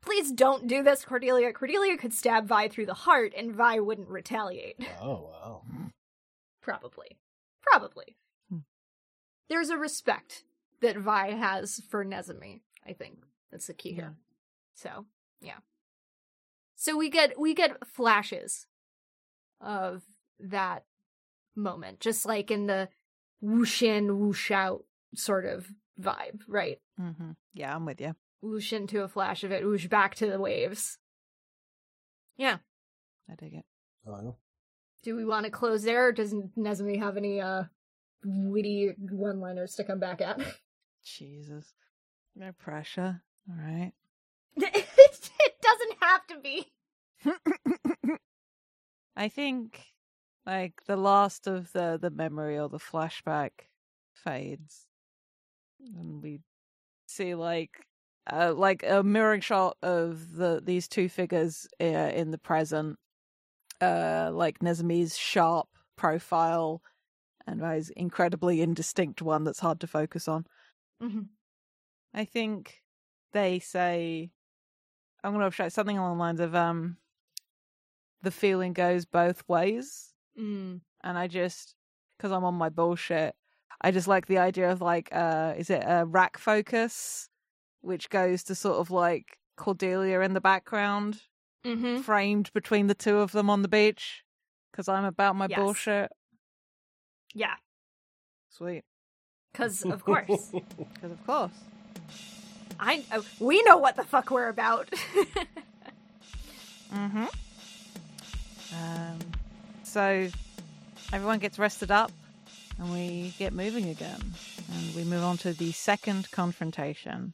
[SPEAKER 2] Please don't do this, Cordelia. Cordelia could stab Vi through the heart, and Vi wouldn't retaliate.
[SPEAKER 3] Oh wow.
[SPEAKER 2] Probably. Probably.
[SPEAKER 1] Hmm.
[SPEAKER 2] There's a respect that Vi has for Nezumi, I think. That's the key here. So, yeah. So we get we get flashes of that moment, just like in the whoosh in, whoosh out sort of vibe, right?
[SPEAKER 1] Mm-hmm. Yeah, I'm with you.
[SPEAKER 2] Whoosh into a flash of it, whoosh back to the waves. Yeah.
[SPEAKER 1] I dig it.
[SPEAKER 3] Oh, I know.
[SPEAKER 2] Do we want to close there, or does Nezumi have any uh
[SPEAKER 4] witty one-liners to come back at.
[SPEAKER 1] Jesus. No pressure. All right.
[SPEAKER 2] it doesn't have to be.
[SPEAKER 1] I think like the last of the the memory or the flashback fades and we see like uh, like a mirroring shot of the these two figures uh, in the present uh like Nezumi's sharp profile and his incredibly indistinct one that's hard to focus on
[SPEAKER 2] Mm-hmm.
[SPEAKER 1] I think they say I'm going to show something along the lines of um the feeling goes both ways
[SPEAKER 2] Mm.
[SPEAKER 1] and I just because I'm on my bullshit I just like the idea of like uh is it a rack focus which goes to sort of like Cordelia in the background
[SPEAKER 2] Mm-hmm.
[SPEAKER 1] framed between the two of them on the beach because I'm about my
[SPEAKER 2] Yes.
[SPEAKER 1] bullshit
[SPEAKER 2] Yeah,
[SPEAKER 1] sweet
[SPEAKER 2] because of course
[SPEAKER 1] because of course
[SPEAKER 2] I uh, we know what the fuck we're about.
[SPEAKER 1] Mm-hmm. Um, so everyone gets rested up, and we get moving again, and we move on to the second confrontation.